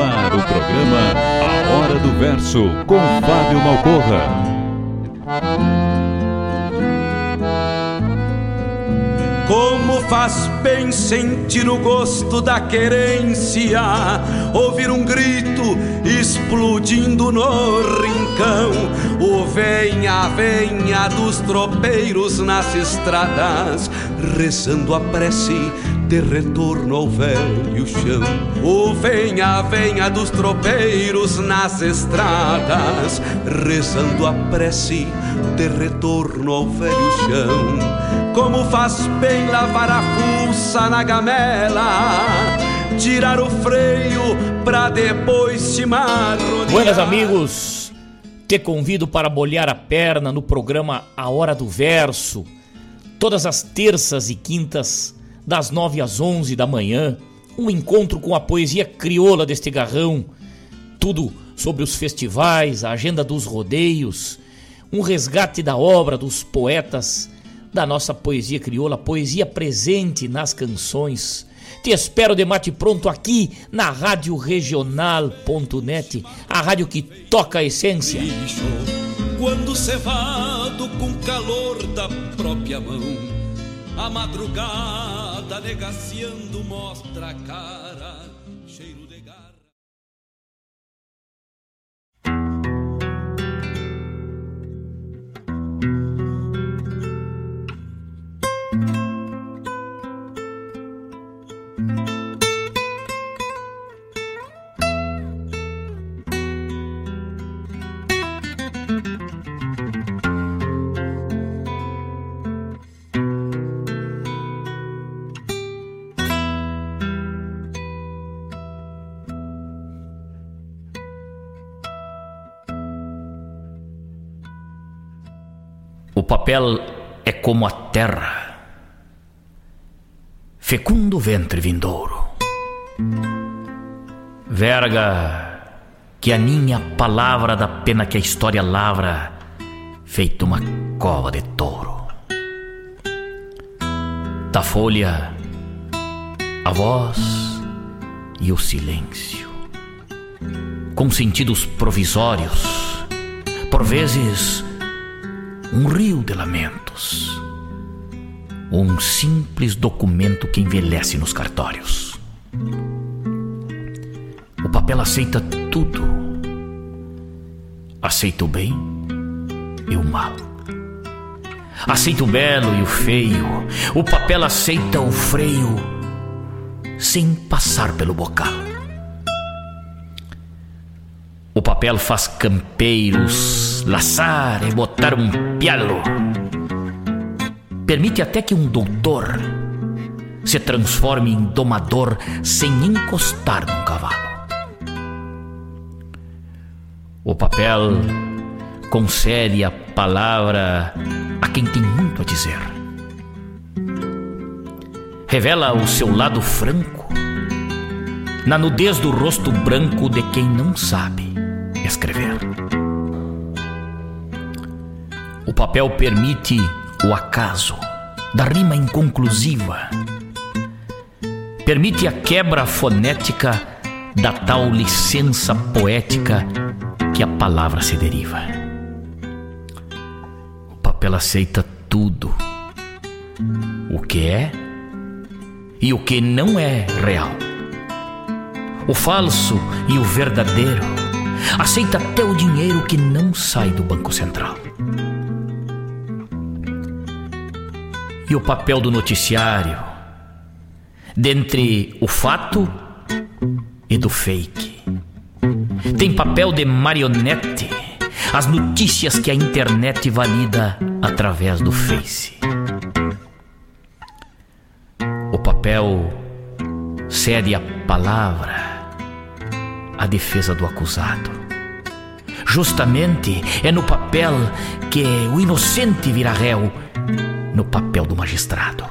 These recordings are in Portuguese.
Ar, o programa A Hora do Verso, com Fábio Malcorra. Como faz bem sentir o gosto da querência, ouvir um grito explodindo no rincão, o venha, venha dos tropeiros nas estradas, rezando a prece de retorno ao velho chão. O venha, venha dos tropeiros nas estradas, rezando a prece de retorno ao velho chão. Como faz bem lavar a fuça na gamela, tirar o freio pra depois te marronear. Buenas amigos, te convido para molhar a perna no programa A Hora do Verso, todas as terças e quintas das 9 às 11 da manhã, um encontro com a poesia crioula deste garrão, tudo sobre os festivais, a agenda dos rodeios, um resgate da obra dos poetas da nossa poesia crioula, poesia presente nas canções. Te espero de mate pronto aqui na Rádio Regional.net, a rádio que toca a essência. Quando cevado com calor da própria mão, a madrugada negaciando mostra a cara, papel é como a terra, fecundo ventre vindouro. Verga que aninha a palavra da pena que a história lavra, feito uma cova de touro. Da folha, a voz e o silêncio, com sentidos provisórios, por vezes um rio de lamentos, um simples documento que envelhece nos cartórios. O papel aceita tudo, aceita o bem e o mal. Aceita o belo e o feio, o papel aceita o freio sem passar pelo bocal. O papel faz campeiros laçar e botar um pialo. Permite até que um doutor se transforme em domador sem encostar num cavalo. O papel concede a palavra a quem tem muito a dizer. Revela o seu lado franco na nudez do rosto branco de quem não sabe escrever. O papel permite o acaso da rima inconclusiva. Permite a quebra fonética da tal licença poética que a palavra se deriva. O papel aceita tudo. O que é e o que não é real. O falso e o verdadeiro. Aceita até o dinheiro que não sai do Banco Central. e o papel do noticiário, dentre o fato e do fake. Tem papel de marionete, as notícias que a internet valida através do Face. O papel cede a palavra à defesa do acusado. Justamente é no papel que o inocente vira réu no papel do magistrado.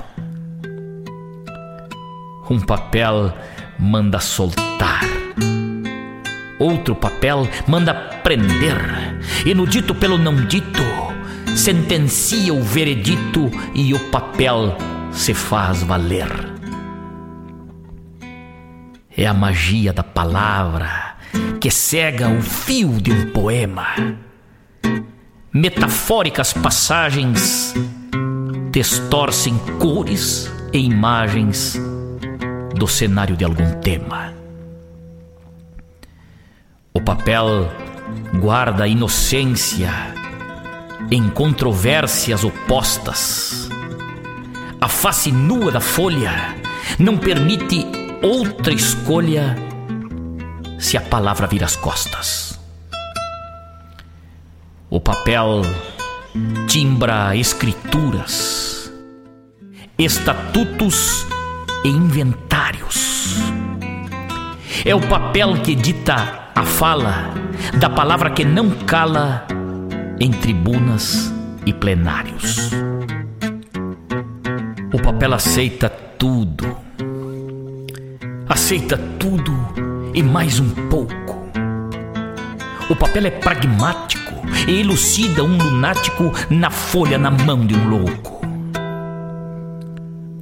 Um papel manda soltar, outro papel manda prender, e no dito pelo não dito, sentencia o veredito e o papel se faz valer. É a magia da palavra que cega o fio de um poema. Metafóricas passagens distorcem cores e imagens do cenário de algum tema. O papel guarda a inocência em controvérsias opostas. A face nua da folha não permite outra escolha se a palavra vira as costas. O papel timbra escrituras, estatutos e inventários. É o papel que dita a fala da palavra que não cala em tribunas e plenários. O papel aceita tudo, aceita tudo e mais um pouco. O papel é pragmático e elucida um lunático na folha na mão de um louco.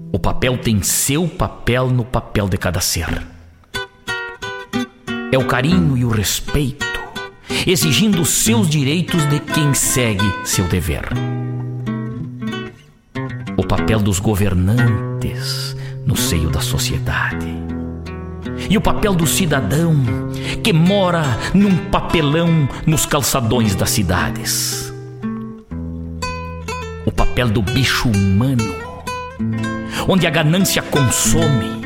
O papel tem seu papel no papel de cada ser. É o carinho e o respeito, exigindo os seus direitos de quem segue seu dever. O papel dos governantes no seio da sociedade e o papel do cidadão que mora num papelão nos calçadões das cidades. O papel do bicho humano, onde a ganância consome,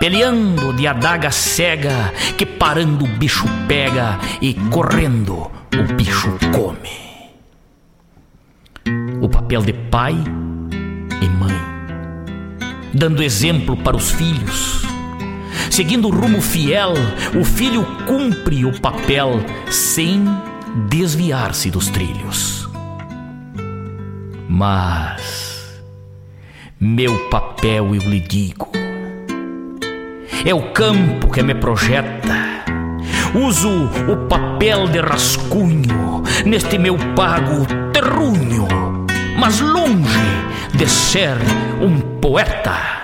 peleando de adaga cega que parando o bicho pega e correndo o bicho come. O papel de pai e mãe, dando exemplo para os filhos Seguindo o rumo fiel, o filho cumpre o papel sem desviar-se dos trilhos. Mas, meu papel eu lhe digo, é o campo que me projeta. Uso o papel de rascunho neste meu pago terrunho, mas longe de ser um poeta.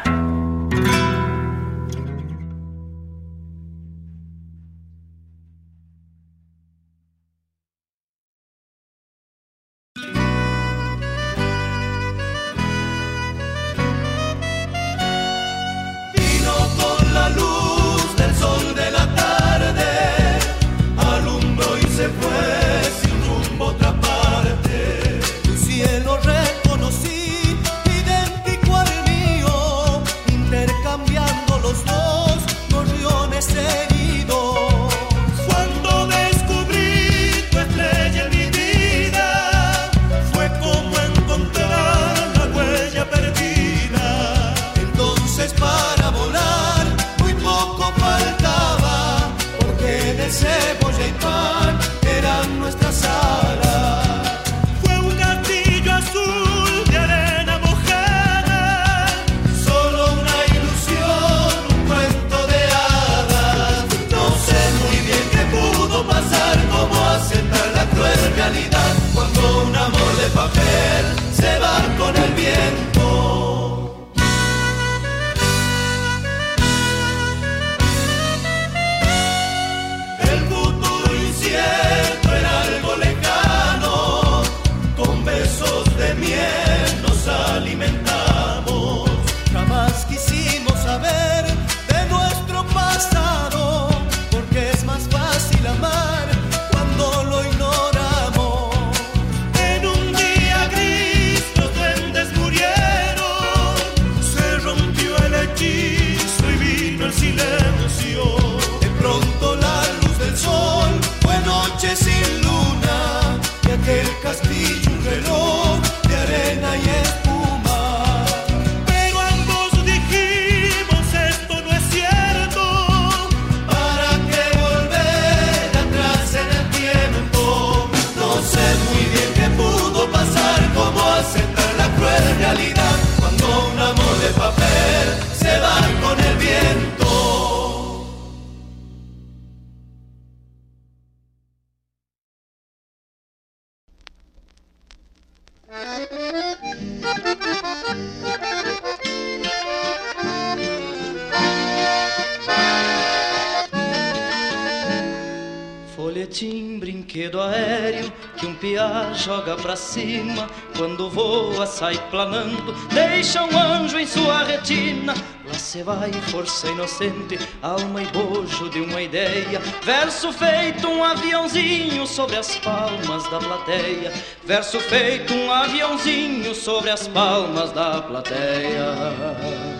Joga pra cima. Quando voa, sai planando, deixa um anjo em sua retina. Lá se vai, força inocente, alma e bojo de uma ideia. Verso feito um aviãozinho sobre as palmas da plateia. Verso feito um aviãozinho sobre as palmas da plateia.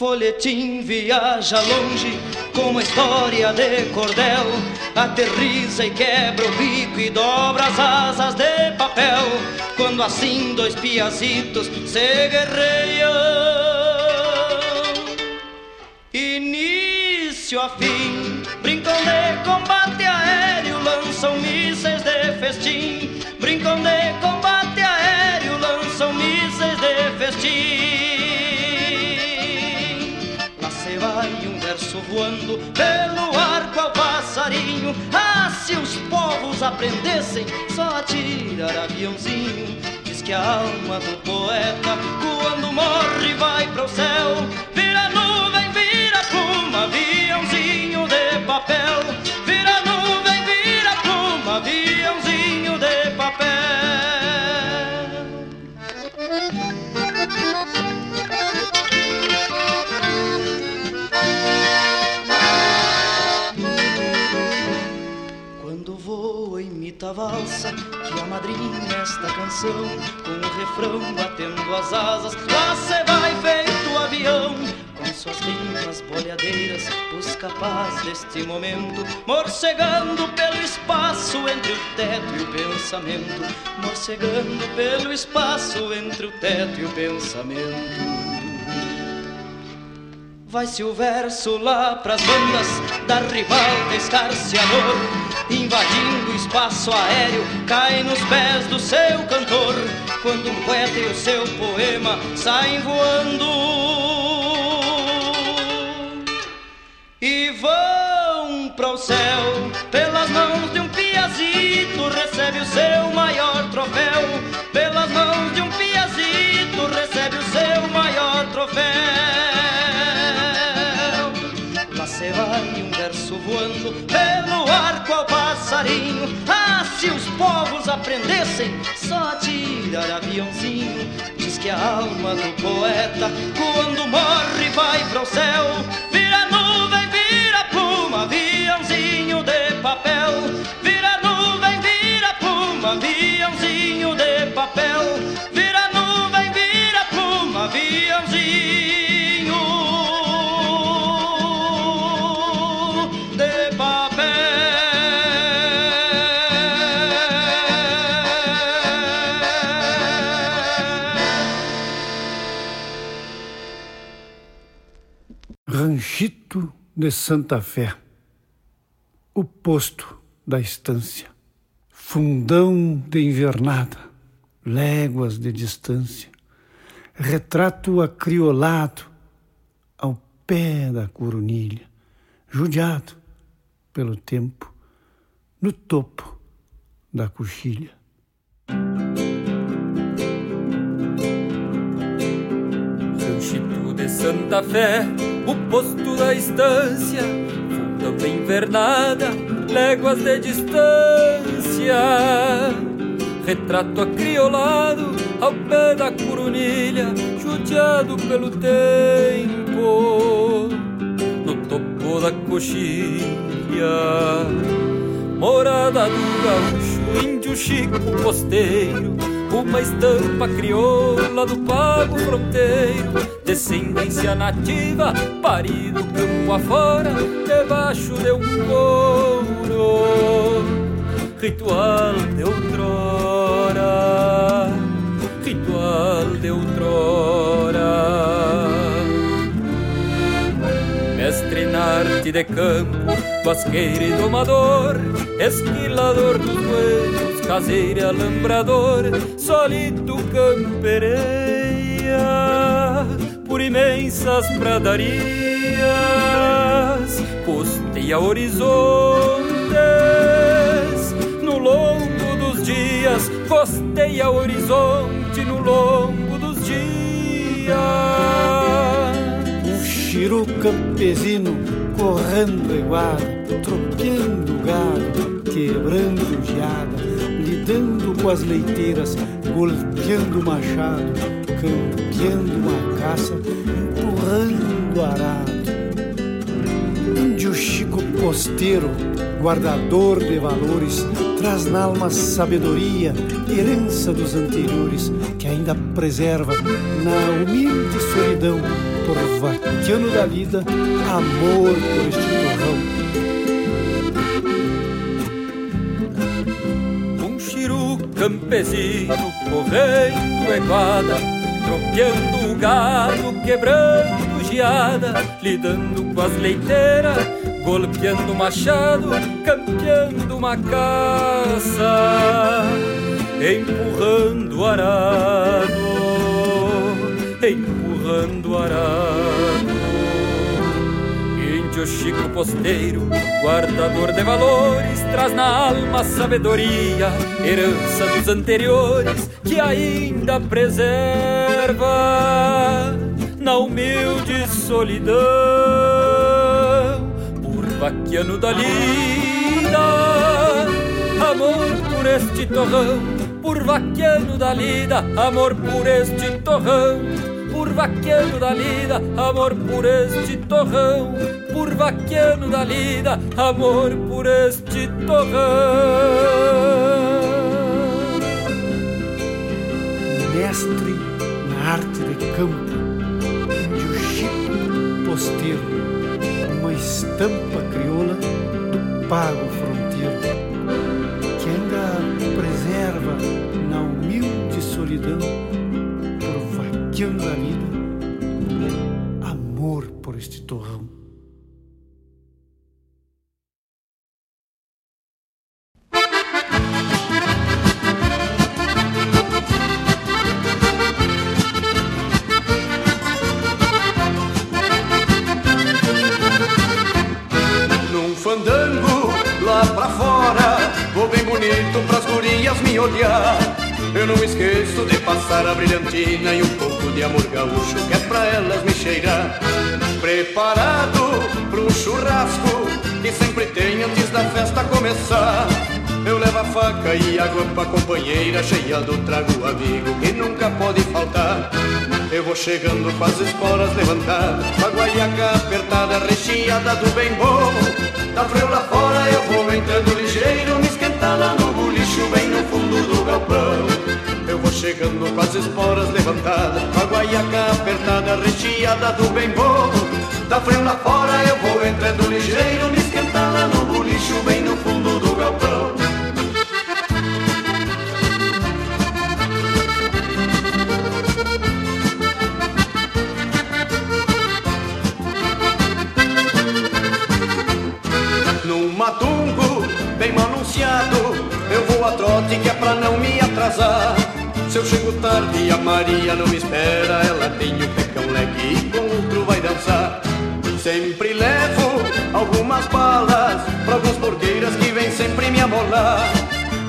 Folhetim viaja longe com uma história de cordel. Aterriza e quebra o bico e dobra as asas de papel. Quando assim dois piazitos se guerreiam. Início a fim, brincam de combate aéreo, lançam mísseis de festim. Brincam de voando pelo ar qual passarinho. Ah, se os povos aprendessem só a tirar aviãozinho. Diz que a alma do poeta, quando morre, vai pro céu. Vira nuvem, vira pluma, aviãozinho de papel. Bonita valsa que a madrinha esta canção com o refrão batendo as asas. Lá se vai feito avião com suas rimas boleadeiras os capazes deste momento. Morcegando pelo espaço entre o teto e o pensamento. Morcegando pelo espaço entre o teto e o pensamento. Vai-se o verso lá pras bandas da rival de escarciador Invadindo o espaço aéreo, cai nos pés do seu cantor Quando um poeta e o seu poema saem voando. E vão para o céu pelas mãos de um piazito Recebe o seu maior troféu Pelas mãos de um passarinho. Ah, se os povos aprendessem só a tirar aviãozinho. Diz que a alma do poeta, quando morre, vai pro céu. Vira nuvem, vira pluma, aviãozinho de papel. De Santa Fé, o posto da estância, fundão de invernada, léguas de distância, retrato acriolado ao pé da coronilha, judiado pelo tempo, no topo da coxilha. Ranchito de Santa Fé o posto da estância, fundão da invernada, léguas de distância. Retrato acriolado ao pé da curunilha, judiado pelo tempo, no topo da coxilha. Morada do gaúcho, índio chico posteiro, uma estampa crioula do pago fronteiro, descendência nativa, parido campo afora, debaixo de um couro. Ritual de outrora, ritual de outrora. Mestre na arte de campo, basqueiro e domador, esquilador dos buenos, caseiro e alambrador, solito campereia por imensas pradarias, posteia horizontes no longo dos dias, o horizonte no longo dos dias. Um chiru campesino correndo iguada, tropeando gado, quebrando geada, lidando com as leiteiras, golpeando o machado, campeando uma caça, empurrando o arado. Índio Chico Posteiro, guardador de valores, traz na alma sabedoria, herança dos anteriores, que ainda preserva na humilde solidão, por vaquiano da lida, amor por este torrão. Campesino correndo eguada, tropeando o gado, quebrando geada, lidando com as leiteiras golpeando machado, campeando uma caça, empurrando arado, empurrando o Índio Chico Posteiro, guardador de valores, traz na alma sabedoria, herança dos anteriores, que ainda preserva na humilde solidão. Vaquiano da lida, amor por este torrão, por vaquiano da lida, amor por este torrão, por vaquiano da lida, amor por este torrão, por vaquiano da lida, amor por este torrão. Mestre na arte de campo, índio Chico Posteiro estampa crioula do pago fronteiro, que ainda preserva na humilde solidão, por vaqueando a vida, olhar. Eu não esqueço de passar a brilhantina e um pouco de amor gaúcho que é pra elas me cheirar. Preparado pro churrasco que sempre tem antes da festa começar. Eu levo a faca e a guampa companheira cheia do trago amigo que nunca pode faltar. Eu vou chegando com as esporas levantadas, com a guaiaca apertada, recheada do bem bom. Tá frio lá fora, eu vou entrando ligeiro, me esquentar lá no bolicho, bem no fundo do galpão. Eu vou chegando com as esporas levantadas, com a guaiaca apertada, recheada do bem bom. Tá frio lá fora, eu vou entrando ligeiro, me esquentar lá no bolicho, bem no fundo pra não me atrasar. Se eu chego tarde a Maria não me espera, ela tem o pecão leque e com outro vai dançar. Sempre levo algumas balas pra alguns porqueiras que vêm sempre me amolar.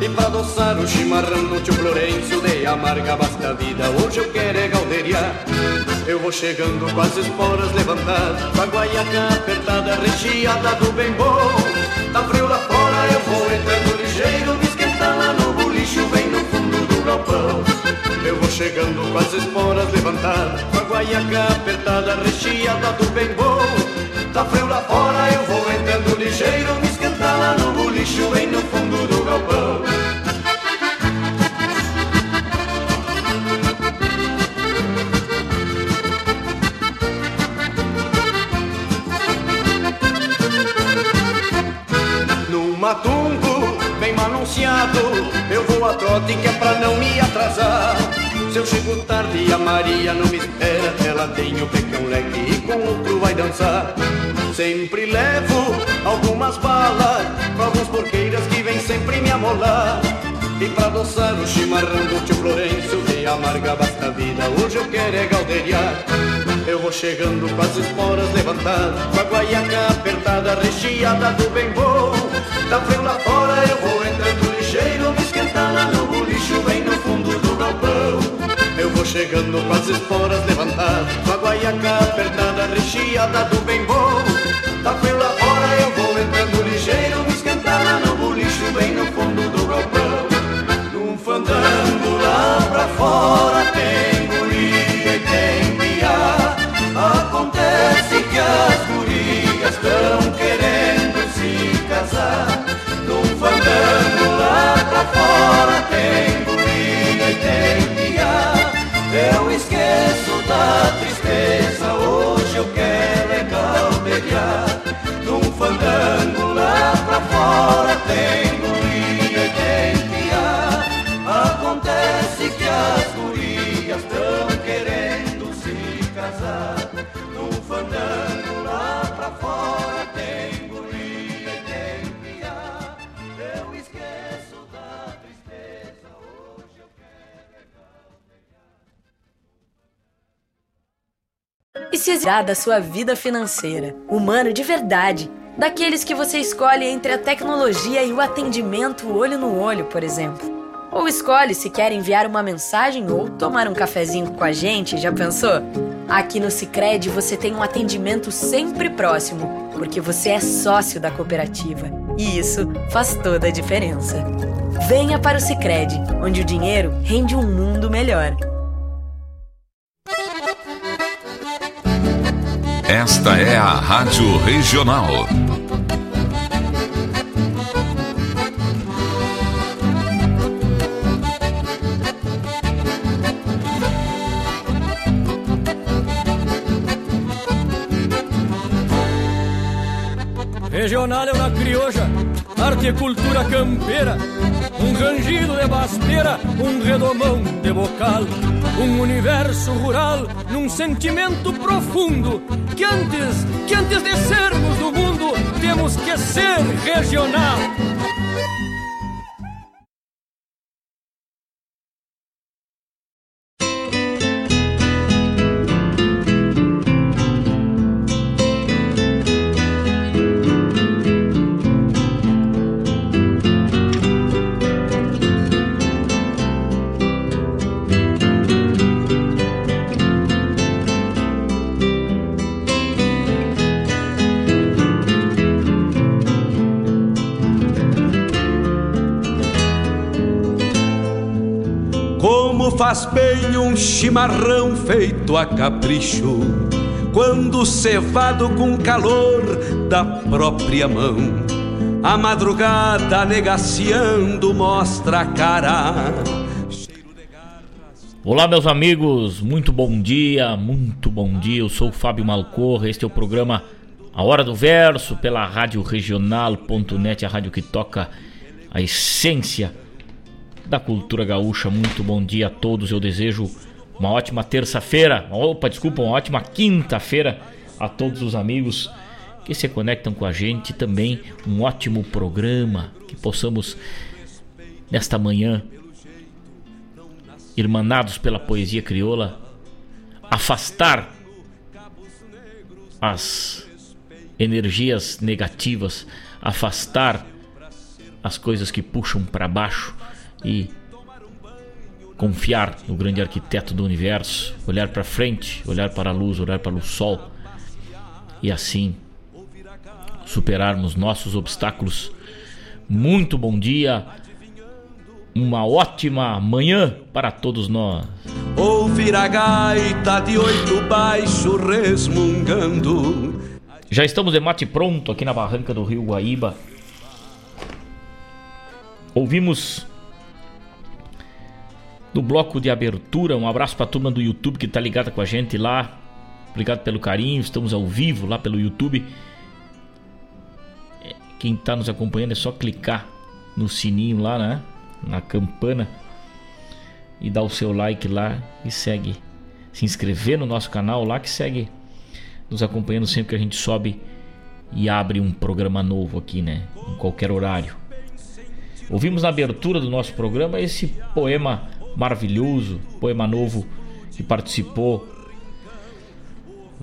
E pra adoçar o chimarrão no tio Florencio De amarga basta vida, hoje eu quero é galderiar Eu vou chegando com as esporas levantadas Com a guaiaca apertada, recheada do bem bom Tá frio lá fora, eu vou entrando ligeiro Me esquentar lá no bolicho, bem no fundo do galpão. Eu vou chegando com as esporas levantadas Com a guaiaca apertada, recheada do bem bom. Tá frio lá fora, eu vou entrando ligeiro Me esquentar lá no bolicho, bem no fundo do galpão. Matungo bem Eu vou a trote que é pra não me atrasar. Se eu chego tarde a Maria não me espera. Ela tem o pecão leque e com outro vai dançar. Sempre levo algumas balas Pra alguns porqueiras que vêm sempre me amolar. E pra adoçar o chimarrão do tio Florencio De amarga basta a vida, hoje eu quero é galderiar. Eu vou chegando com as esporas levantadas Com a guaiaca apertada, recheada do bem bom. Tá frio lá fora, eu vou sentar lá no bolicho bem no fundo do galpão. Eu vou chegando com as esporas levantadas, com a guaiaca apertada, recheada do bem bom. Tá pela hora eu vou entrando ligeiro, me esquentar lá no bolicho bem no fundo do galpão. Num fandango lá pra fora tem guria e tem piá. Acontece que as gurias tão querendo. Fora tem guria e tem piá Eu esqueço da tristeza, hoje eu quero é caldeiriar Num fandango lá pra fora tem guria e tem piá Acontece que as gurias estão querendo se casar. Num fandango lá pra fora Exigir da sua vida financeira, humano de verdade, daqueles que você escolhe entre a tecnologia e o atendimento olho no olho, por exemplo. Ou escolhe se quer enviar uma mensagem ou tomar um cafezinho com a gente, já pensou? Aqui no Sicredi você tem um atendimento sempre próximo, porque você é sócio da cooperativa. E isso faz toda a diferença. Venha para o Sicredi, onde o dinheiro rende um mundo melhor. Esta é a Rádio Regional. Regional é uma crioja, arte e cultura campeira, um rangido de basteira, um redomão de bocal, um universo rural num sentimento profundo que antes, que antes de sermos do mundo, temos que ser regional. Um chimarrão feito a capricho, quando cevado com calor da própria mão. A madrugada negaciando mostra a cara. Olá, meus amigos, muito bom dia, muito bom dia. Eu sou o Fábio Malcorra. Este é o programa A Hora do Verso pela Rádio Regional.net, a rádio que toca a essência da cultura gaúcha. Muito bom dia a todos. Eu desejo uma ótima terça-feira. Opa, desculpa, uma ótima quinta-feira a todos os amigos que se conectam com a gente. Também um ótimo programa que possamos nesta manhã irmanados pela poesia crioula, afastar as energias negativas, afastar as coisas que puxam para baixo e confiar no grande arquiteto do universo, olhar para frente, olhar para a luz, olhar para o sol e assim superarmos nossos obstáculos. Muito bom dia uma ótima manhã para todos nós. Ouvir a gaita de oito baixo resmungando. Já estamos de mate pronto aqui na barranca do Rio Guaíba. Ouvimos no bloco de abertura, um abraço para a turma do YouTube que está ligada com a gente lá. Obrigado pelo carinho, estamos ao vivo lá pelo YouTube. Quem está nos acompanhando é só clicar no sininho lá, né? na campana e dar o seu like lá e segue se inscrever no nosso canal lá que segue nos acompanhando sempre que a gente sobe e abre um programa novo aqui, né? Em qualquer horário. Ouvimos na abertura do nosso programa esse poema maravilhoso, poema novo que participou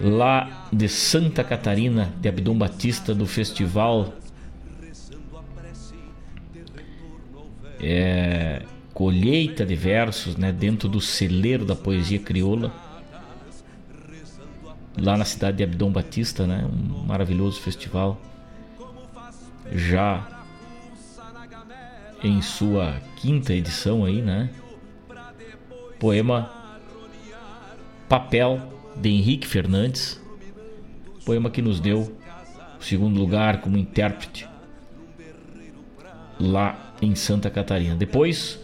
lá de Santa Catarina, de Abdom Batista, do festival é, colheita de versos né, dentro do celeiro da poesia crioula. lá na cidade de Abdom Batista, né? Um maravilhoso festival. Já em sua quinta edição aí, né? Poema Papel de Henrique Fernandes. Poema que nos deu o segundo lugar como intérprete lá em Santa Catarina. Depois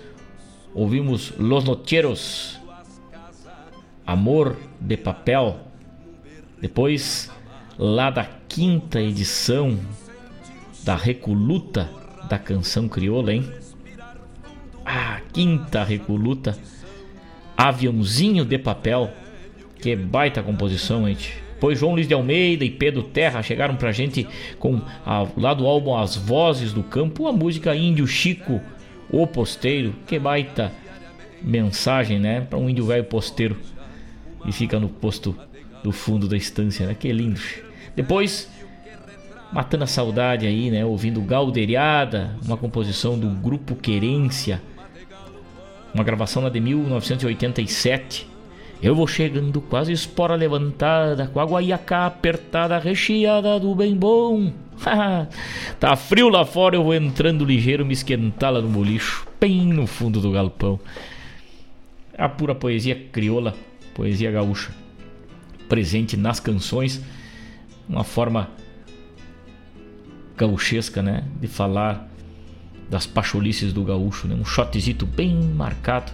ouvimos Los Nocheros, Amor de Papel. Depois, lá da quinta edição da Recoluta da canção crioula, hein? Ah, quinta Recoluta, Aviãozinho de Papel. Que baita composição, gente. Depois João Luiz de Almeida e Pedro Terra chegaram pra gente com a, lá do álbum As Vozes do Campo, a música Índio Chico, o Posteiro. Que baita mensagem, né? Para um índio velho posteiro e fica no posto do fundo da estância, né? Que lindo. Depois, matando a saudade aí, né? Ouvindo Galderiada, uma composição do Grupo Querência, uma gravação lá de 1987. Eu vou chegando quase espora levantada, com a guaiacá apertada, recheada do bem bom. tá frio lá fora, eu vou entrando ligeiro, me esquentar lá no bolicho, bem no fundo do galpão. A pura poesia crioula, poesia gaúcha, presente nas canções, uma forma gauchesca, né, de falar das pacholices do gaúcho, né? um shotzito bem marcado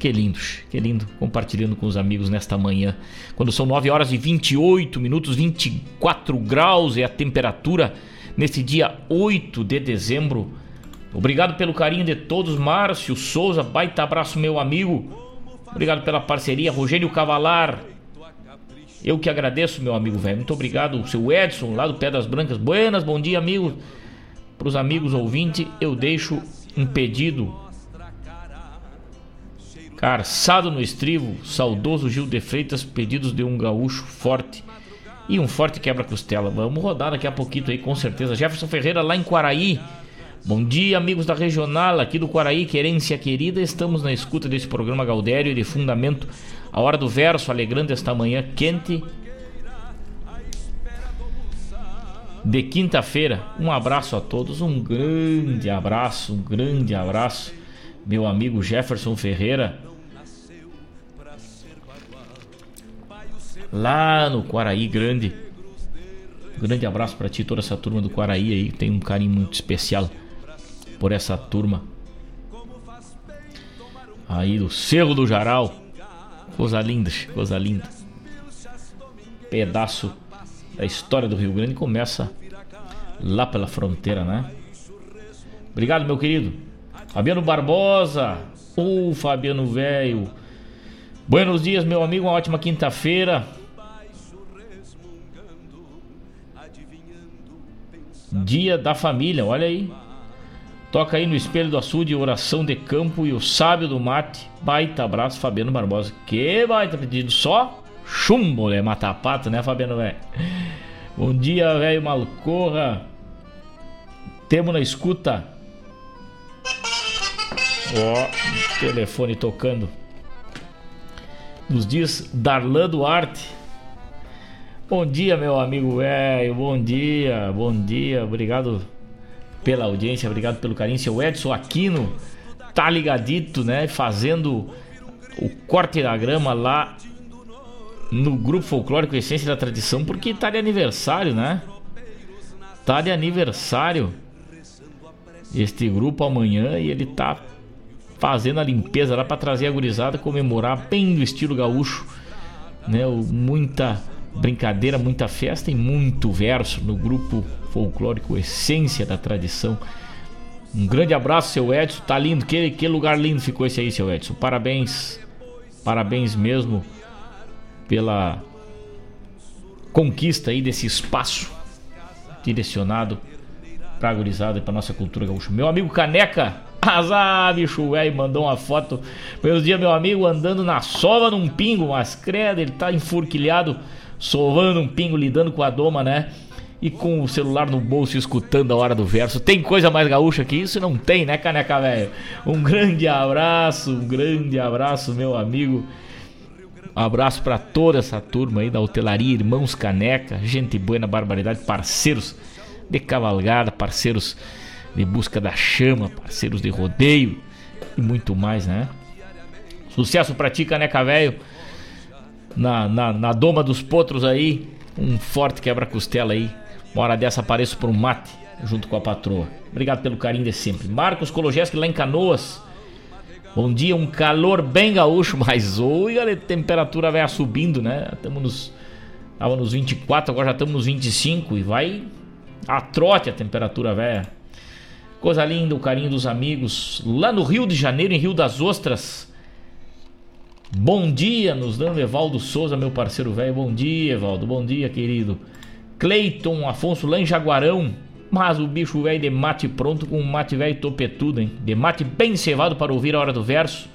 que lindo, que lindo, compartilhando com os amigos nesta manhã. Quando são 9 horas e 28 minutos, 24 graus é a temperatura neste dia 8 de dezembro. Obrigado pelo carinho de todos, Márcio Souza, baita abraço meu amigo. Obrigado pela parceria, Rogério Cavalar. Eu que agradeço, meu amigo velho. Muito obrigado, seu Edson, lá do Pé das Brancas. Buenas, bom dia, amigo. Para os amigos ouvintes, eu deixo um pedido Carçado no estribo, saudoso Gil de Freitas, pedidos de um gaúcho forte e um forte quebra-costela. Vamos rodar daqui a pouquinho aí, com certeza. Jefferson Ferreira, lá em Quaraí. Bom dia, amigos da Regional, aqui do Quaraí, querência querida. Estamos na escuta desse programa Gaudério de Fundamento, a hora do verso, alegrando esta manhã quente de quinta-feira. Um abraço a todos, um grande abraço, um grande abraço, meu amigo Jefferson Ferreira lá no Quaraí Grande. Um grande abraço para ti, toda essa turma do Quaraí aí. Tem um carinho muito especial por essa turma. Aí do Cerro do Jaral. Coisa linda, coisa linda. Pedaço da história do Rio Grande começa lá pela fronteira, né? Obrigado, meu querido. Fabiano Barbosa. Ô, oh, Fabiano velho. Buenos dias, meu amigo. Uma ótima quinta-feira. Dia da Família, olha aí. Toca aí no Espelho do Açude, Oração de Campo e o Sábio do Mate. Baita abraço, Fabiano Barbosa. Que baita pedido, só chumbo, né? Matar pato, né, Fabiano, velho? Bom dia, velho Malcorra. Temos na escuta. Ó, oh, telefone tocando. Nos diz Darlan Duarte. Bom dia, meu amigo velho. Bom dia, bom dia. Obrigado pela audiência, obrigado pelo carinho. Seu Edson Aquino tá ligadito, né? Fazendo o corte da grama lá no grupo folclórico Essência da Tradição, porque tá de aniversário, né? Tá de aniversário este grupo amanhã e ele tá fazendo a limpeza lá para trazer a gurizada comemorar bem do estilo gaúcho, né? Muita brincadeira, muita festa e muito verso no grupo folclórico Essência da Tradição. Um grande abraço, seu Edson. Tá lindo, que, que lugar lindo ficou esse aí, seu Edson. Parabéns, parabéns mesmo pela conquista aí desse espaço direcionado pra gurizada e pra nossa cultura gaúcha. Meu amigo Caneca, azar, bicho velho, mandou uma foto. Meus dias, meu amigo, andando na sova num pingo, mas credo, ele tá enfurquilhado sovando um pingo, lidando com a doma, né? E com o celular no bolso escutando a hora do verso. Tem coisa mais gaúcha que isso? Não tem, né, caneca velho? Um grande abraço, um grande abraço, meu amigo Um abraço para toda essa turma aí da hotelaria, irmãos Caneca, gente boa na barbaridade, parceiros de cavalgada, parceiros de busca da chama, parceiros de rodeio e muito mais, né? Sucesso pra ti, Caneca Velho, na, na, na doma dos potros aí, um forte quebra-costela aí. Uma hora dessa apareço por um mate junto com a patroa. Obrigado pelo carinho de sempre. Marcos Kologeski lá em Canoas. Bom dia, um calor bem gaúcho, mas oi, a temperatura vai subindo, né? Estamos nos. Tava nos 24, agora já estamos nos 25 e vai a trote a temperatura velha. Coisa linda, o carinho dos amigos. Lá no Rio de Janeiro, em Rio das Ostras. Bom dia, nos dando Evaldo Souza, meu parceiro velho. Bom dia, Evaldo. Bom dia, querido. Cleiton Afonso lá em Jaguarão. Mas o bicho velho de mate pronto com um mate velho topetudo, hein? De mate bem cevado para ouvir a hora do verso.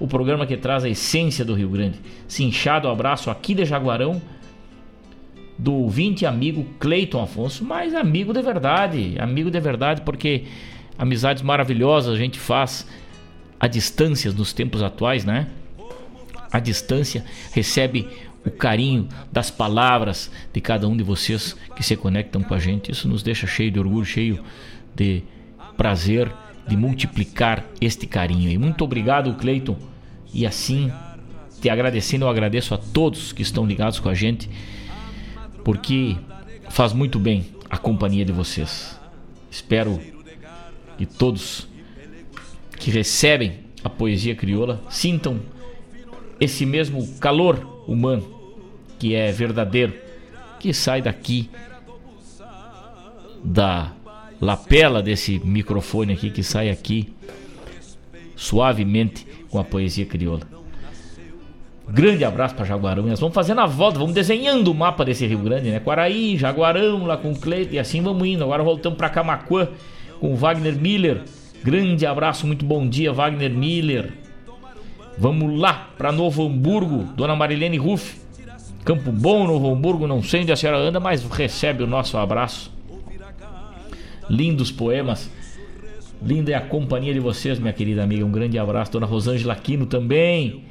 O programa que traz a essência do Rio Grande. Cinchado abraço aqui de Jaguarão. Do ouvinte amigo Cleiton Afonso, mas amigo de verdade. Amigo de verdade, porque amizades maravilhosas a gente faz a distâncias nos tempos atuais, né? A distância recebe o carinho das palavras de cada um de vocês que se conectam com a gente. Isso nos deixa cheio de orgulho, cheio de prazer de multiplicar este carinho. E muito obrigado, Cleiton. E assim, te agradecendo, eu agradeço a todos que estão ligados com a gente, porque faz muito bem a companhia de vocês. Espero que todos que recebem a poesia crioula sintam esse mesmo calor humano que é verdadeiro, que sai daqui da lapela desse microfone aqui, que sai aqui suavemente com a poesia crioula. Grande abraço para Jaguarão. Nós vamos fazendo a volta, vamos desenhando o mapa desse Rio Grande, né? Quaraí, Jaguarão, lá com Cleito e assim vamos indo. Agora voltamos para Camacuã com Wagner Miller. Grande abraço, muito bom dia, Wagner Miller. Vamos lá para Novo Hamburgo, Dona Marilene Ruff. Campo Bom, Novo Hamburgo, não sei onde a senhora anda, mas recebe o nosso abraço. Lindos poemas. Linda é a companhia de vocês, minha querida amiga. Um grande abraço. Dona Rosângela Aquino também.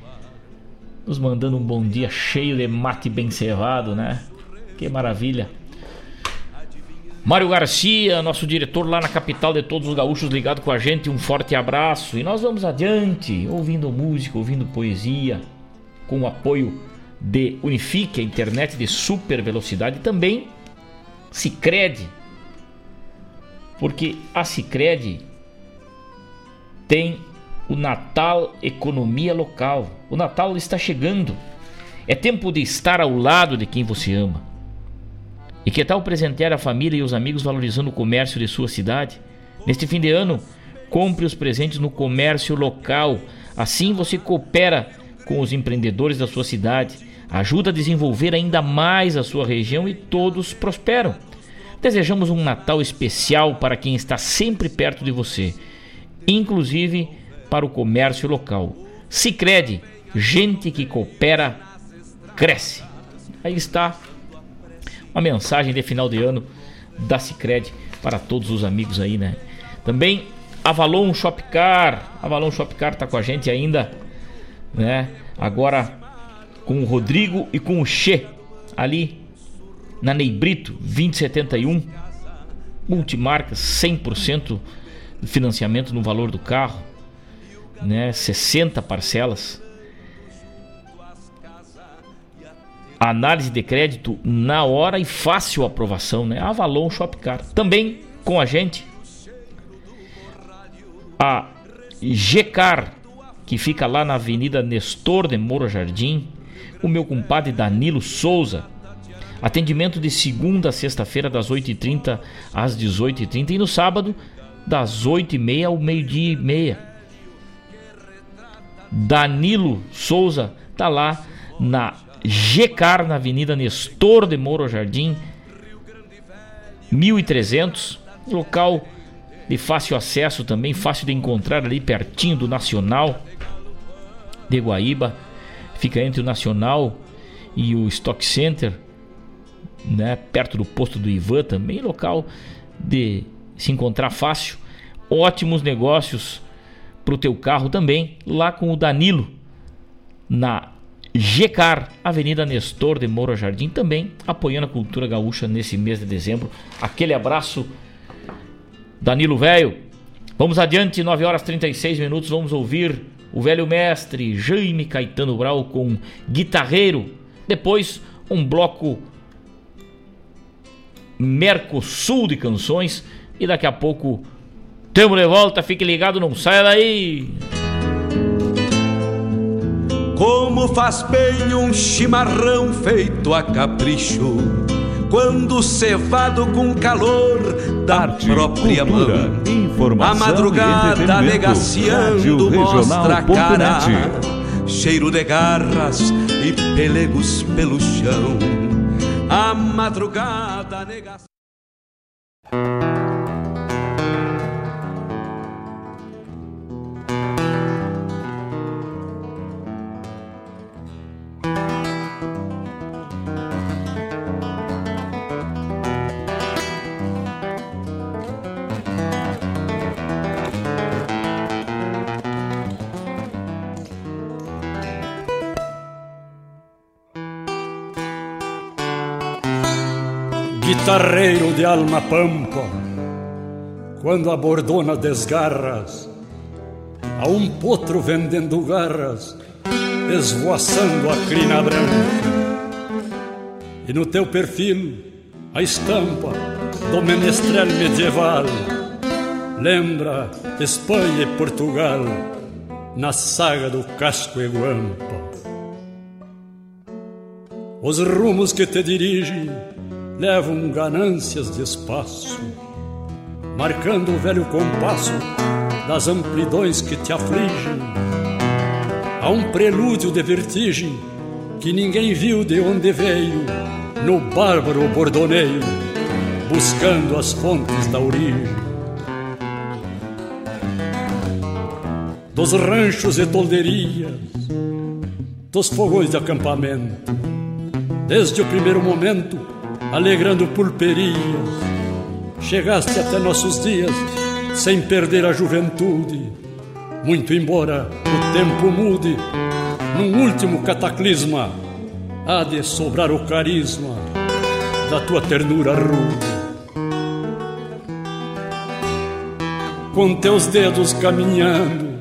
Nos mandando um bom dia cheio de mate bem cevado, né? Que maravilha. Mário Garcia, nosso diretor lá na capital de todos os gaúchos ligado com a gente, um forte abraço. E nós vamos adiante, ouvindo música, ouvindo poesia, com o apoio de Unifique, a internet de super velocidade, e também Sicredi. Porque a Sicredi tem o Natal Economia Local. O Natal está chegando. É tempo de estar ao lado de quem você ama. E que tal presentear a família e os amigos valorizando o comércio de sua cidade? Neste fim de ano, compre os presentes no comércio local. Assim você coopera com os empreendedores da sua cidade, ajuda a desenvolver ainda mais a sua região e todos prosperam. Desejamos um Natal especial para quem está sempre perto de você, inclusive para o comércio local. Sicredi, gente que coopera cresce. Aí está uma mensagem de final de ano da Cicred para todos os amigos aí, né? Também Avalon Shopcar, Avalon Shopcar tá com a gente ainda, né? Agora com o Rodrigo e com o Che ali na Neibrito 2071, multimarcas 100% de financiamento no valor do carro, né? 60 parcelas análise de crédito na hora e fácil aprovação, né? Avalon Shopcar. Também com a gente a Gcar, que fica lá na Avenida Nestor de Moro Jardim, o meu compadre Danilo Souza. Atendimento de segunda a sexta-feira, das 8h30 às 18h30 e no sábado, das 8h30 ao meio-dia e meia. Danilo Souza tá lá na Gecar, na Avenida Nestor de Moro Jardim, 1300. Local de fácil acesso também, fácil de encontrar ali pertinho do Nacional de Guaíba. Fica entre o Nacional e o Stock Center, né, perto do posto do Ivan também, local de se encontrar fácil. Ótimos negócios para o teu carro também, lá com o Danilo, na GECAR, Avenida Nestor de Moura Jardim, também apoiando a cultura gaúcha nesse mês de dezembro. Aquele abraço, Danilo Velho. Vamos adiante, 9 horas 36 minutos, vamos ouvir o velho mestre Jaime Caetano Brau com Guitarreiro. Depois, um bloco Mercosul de canções. E daqui a pouco, tamo de volta, fique ligado, não saia daí! Como faz bem um chimarrão feito a capricho, quando cevado com calor da Arte, própria cultura, mão. informação A madrugada negaciando mostra a cara, cheiro de garras e pelegos pelo chão. A madrugada negaciando. Guitarreiro de alma pampa, quando a bordona desgarras, a um potro vendendo garras, esvoaçando a crina branca. E no teu perfil, a estampa do menestrel medieval, lembra Espanha e Portugal, na saga do casco e guampa. Os rumos que te dirigem levam ganâncias de espaço, marcando o velho compasso das amplidões que te afligem. Há um prelúdio de vertigem que ninguém viu de onde veio, no bárbaro bordoneio, buscando as fontes da origem. Dos ranchos e tolderias, dos fogões de acampamento, desde o primeiro momento, alegrando pulperias. Chegaste até nossos dias sem perder a juventude, muito embora o tempo mude, num último cataclisma há de sobrar o carisma da tua ternura rude. Com teus dedos caminhando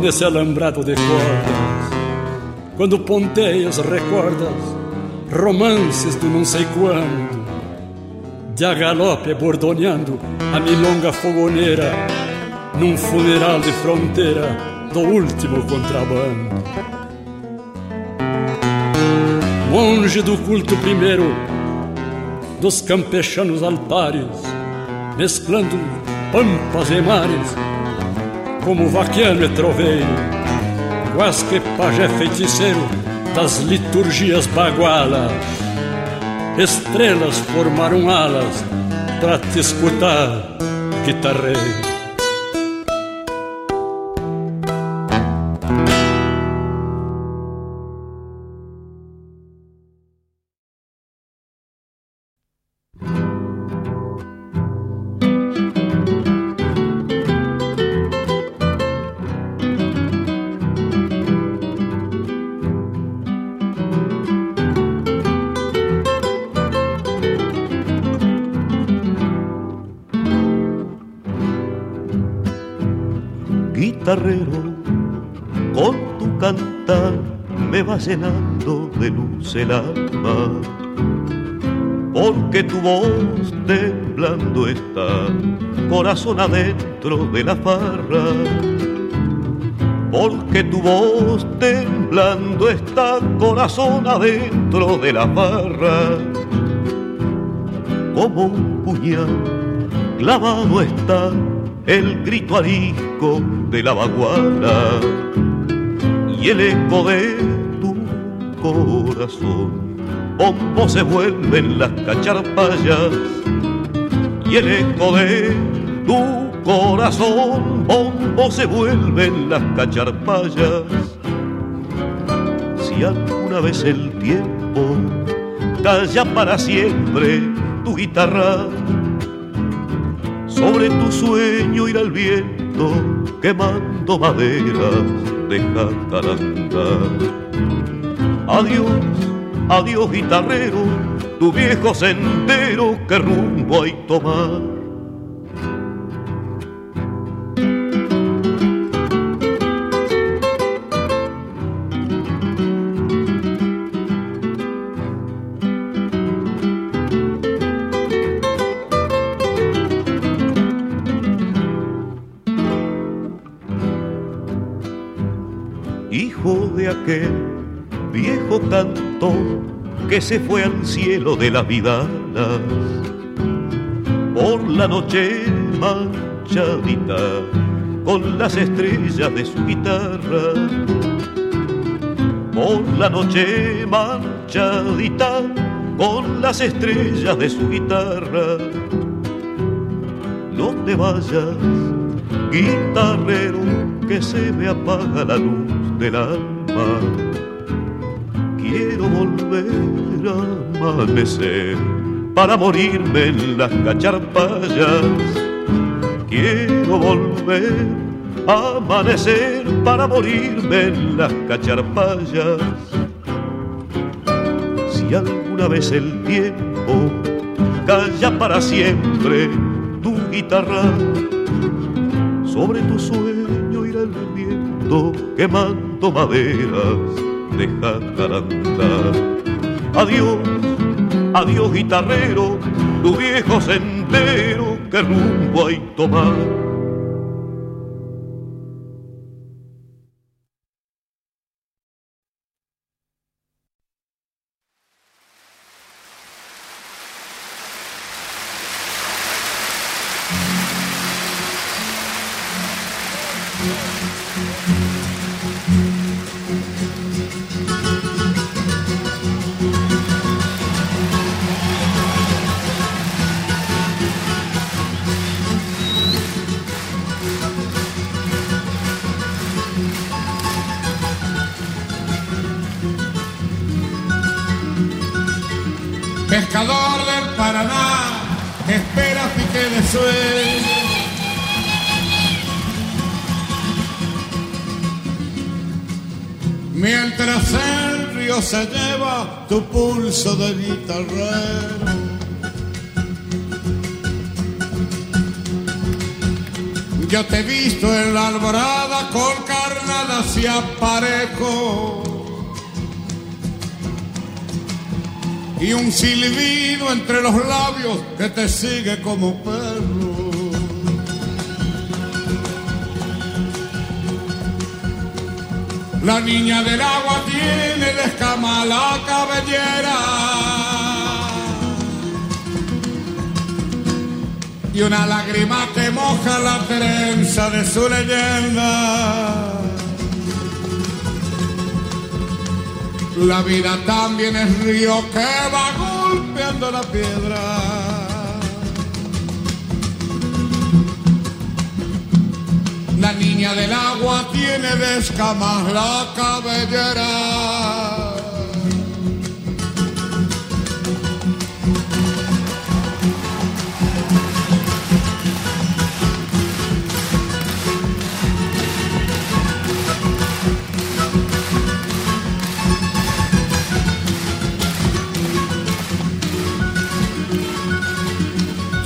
nesse alambrado de cordas, quando ponteias recordas romances do não sei quando, de a galope bordoneando a milonga fogoneira, num funeral de fronteira do último contrabando. Monge do culto primeiro, dos campechanos altares, mesclando pampas e mares, como vaquiano e troveiro, quase que pajé feiticeiro das liturgias bagualas. Estrelas formaram alas para te escutar, guitarreiro. El alma, porque tu voz temblando está, corazón adentro de la farra, porque tu voz temblando está, corazón adentro de la farra, como un puñal clavado está el grito arisco de la baguala y el eco de corazón. Bombo se vuelven las cacharpayas y el eco de tu corazón. Bombo se vuelven las cacharpayas. Si alguna vez el tiempo calla para siempre tu guitarra sobre tu sueño irá el viento quemando maderas de jacaranda. Adiós, adiós guitarrero, tu viejo sendero que rumbo hay tomar. Se fue al cielo de las vidalas. Por la noche manchadita con las estrellas de su guitarra. Por la noche manchadita con las estrellas de su guitarra. No te vayas, guitarrero, que se me apaga la luz del alma a amanecer para morirme en las cacharpayas. Quiero volver a amanecer para morirme en las cacharpayas. Si alguna vez el tiempo calla para siempre tu guitarra, sobre tu sueño irá el viento quemando maderas de jacaranda. Adiós, adiós guitarrero, tu viejo sendero que rumbo hay tomar silbido entre los labios que te sigue como perro. La niña del agua tiene de escama la cabellera. Y una lágrima que moja la trenza de su leyenda. La vida también es río que va la piedra. La niña del agua tiene de escamas la cabellera.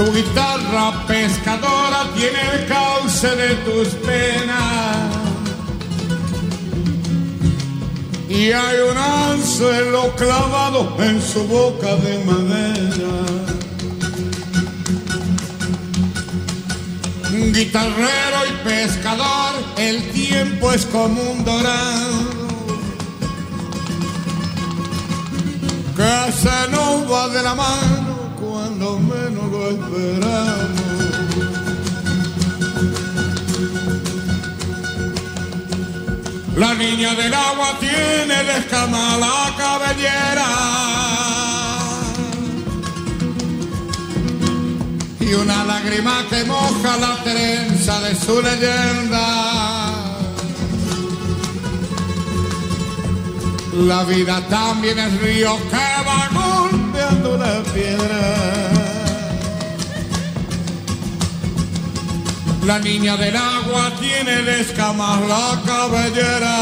Tu guitarra pescadora tiene el cauce de tus penas. Y hay un anzuelo clavado en su boca de madera. Guitarrero y pescador, el tiempo es como un dorado que se de la mano cuando menos lo esperamos. La niña del agua tiene de escama la cabellera. Y una lágrima que moja la trenza de su leyenda. La vida también es río que la piedra. La niña del agua tiene de escamas la cabellera.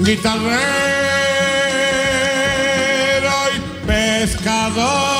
Guitarrero y pescador.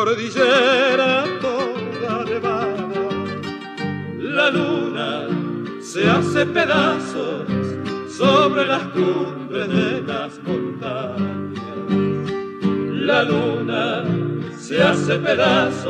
Cordillera toda nevada. La luna se hace pedazos sobre las cumbres de las montañas. La luna se hace pedazos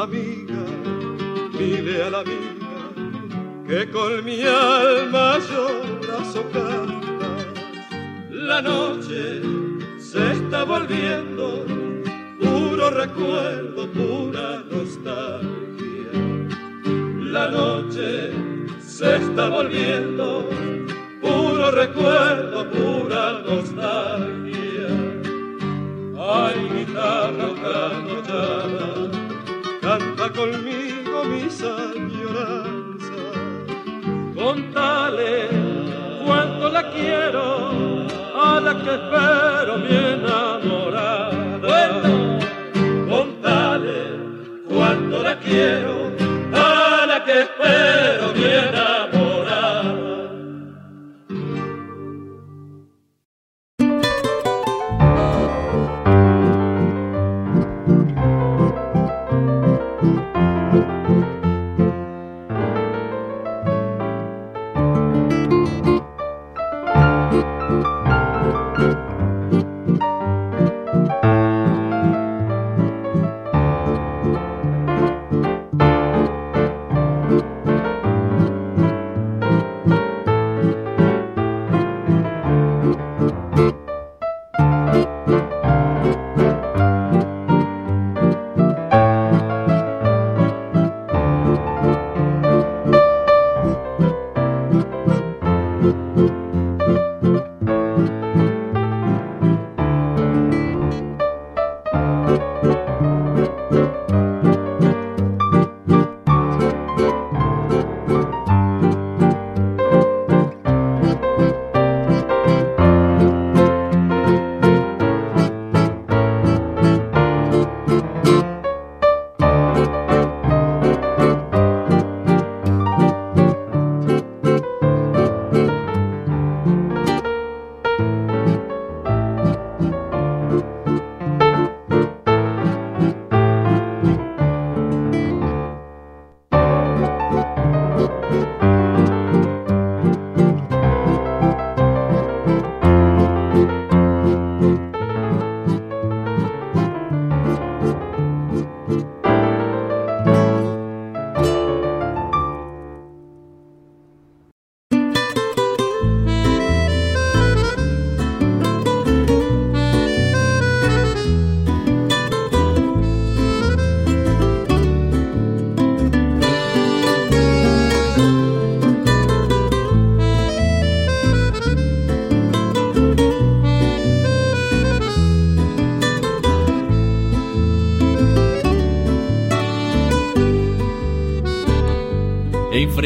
Amiga, dile a la amiga que con mi alma lloras o. La noche se está volviendo puro recuerdo, pura nostalgia. La noche se está volviendo puro recuerdo, pura nostalgia. Ay, guitarra trasnochada, conmigo mis añoranzas. Contale cuánto la quiero, a la que espero mi enamorada. Contale cuánto la quiero, a la que espero mi enamorada.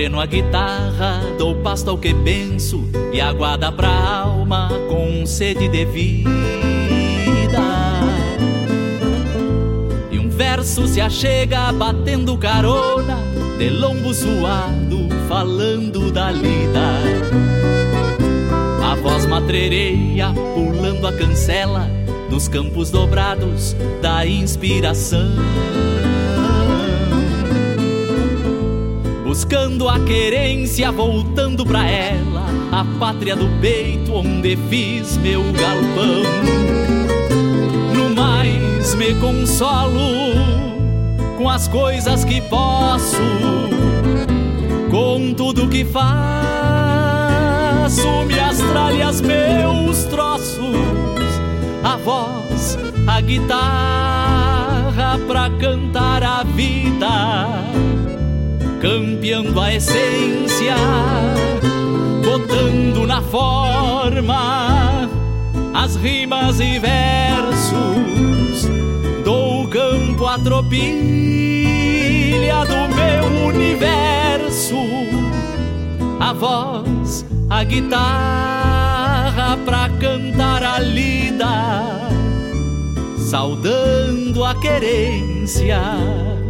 Enfreno a guitarra, dou pasto ao que penso e aguarda pra alma com sede de vida. E um verso se achega batendo carona, de lombo suado, falando da lida. A voz matrereia, pulando a cancela, nos campos dobrados da inspiração. Buscando a querência, voltando pra ela, a pátria do peito onde fiz meu galpão. No mais me consolo com as coisas que posso, com tudo que faço, minhas tralhas, meus troços, a voz, a guitarra pra cantar a vida campeando a essência, botando na forma as rimas e versos, dou campo à tropilha do meu universo, a voz, a guitarra pra cantar a lida, saudando a querência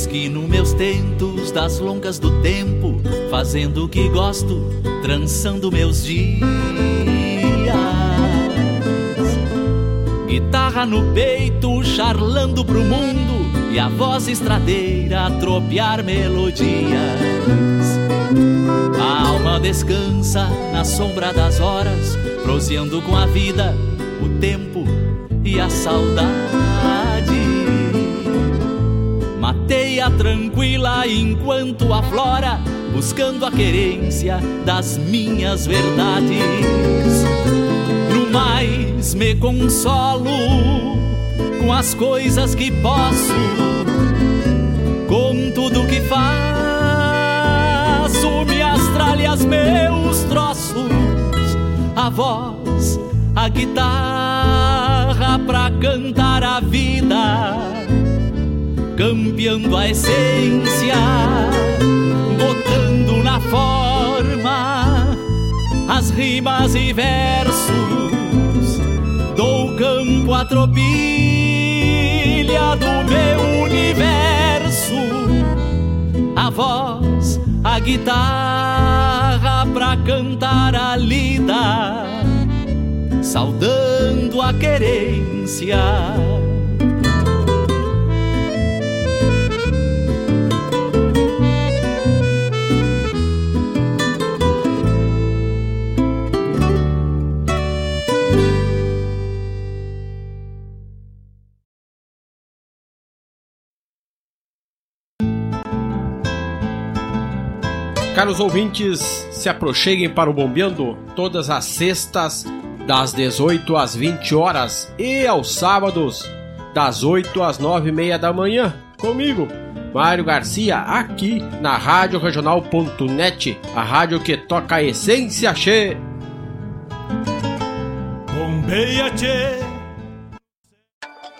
Desquino meus tentos das longas do tempo, fazendo o que gosto, trançando meus dias. Guitarra no peito, charlando pro mundo, e a voz estradeira a tropear melodias. A alma descansa na sombra das horas, proseando com a vida, o tempo e a saudade. Tranquila enquanto aflora, buscando a querência das minhas verdades. No mais me consolo com as coisas que posso, com tudo que faço, minhas tralhas, meus troços, a voz, a guitarra pra cantar a vida campeando a essência, botando na forma as rimas e versos, dou campo à tropilha do meu universo, a voz, a guitarra pra cantar a lida, saudando a querência Caros ouvintes, se aproxeguem para o Bombeando todas as sextas, das 18 às 20 horas e aos sábados, das 8 às 9 e meia da manhã, comigo, Mário Garcia, aqui na Rádio Regional.net, a rádio que toca a essência che. Bombeia che.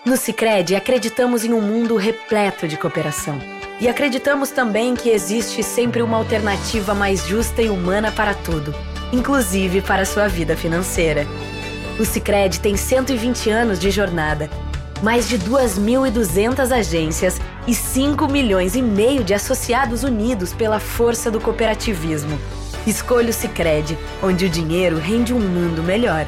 No Cicred acreditamos em um mundo repleto de cooperação. E acreditamos também que existe sempre uma alternativa mais justa e humana para tudo, inclusive para a sua vida financeira. O Cicred tem 120 anos de jornada, mais de 2.200 agências e 5 milhões e meio de associados unidos pela força do cooperativismo. Escolha o Cicred, onde o dinheiro rende um mundo melhor.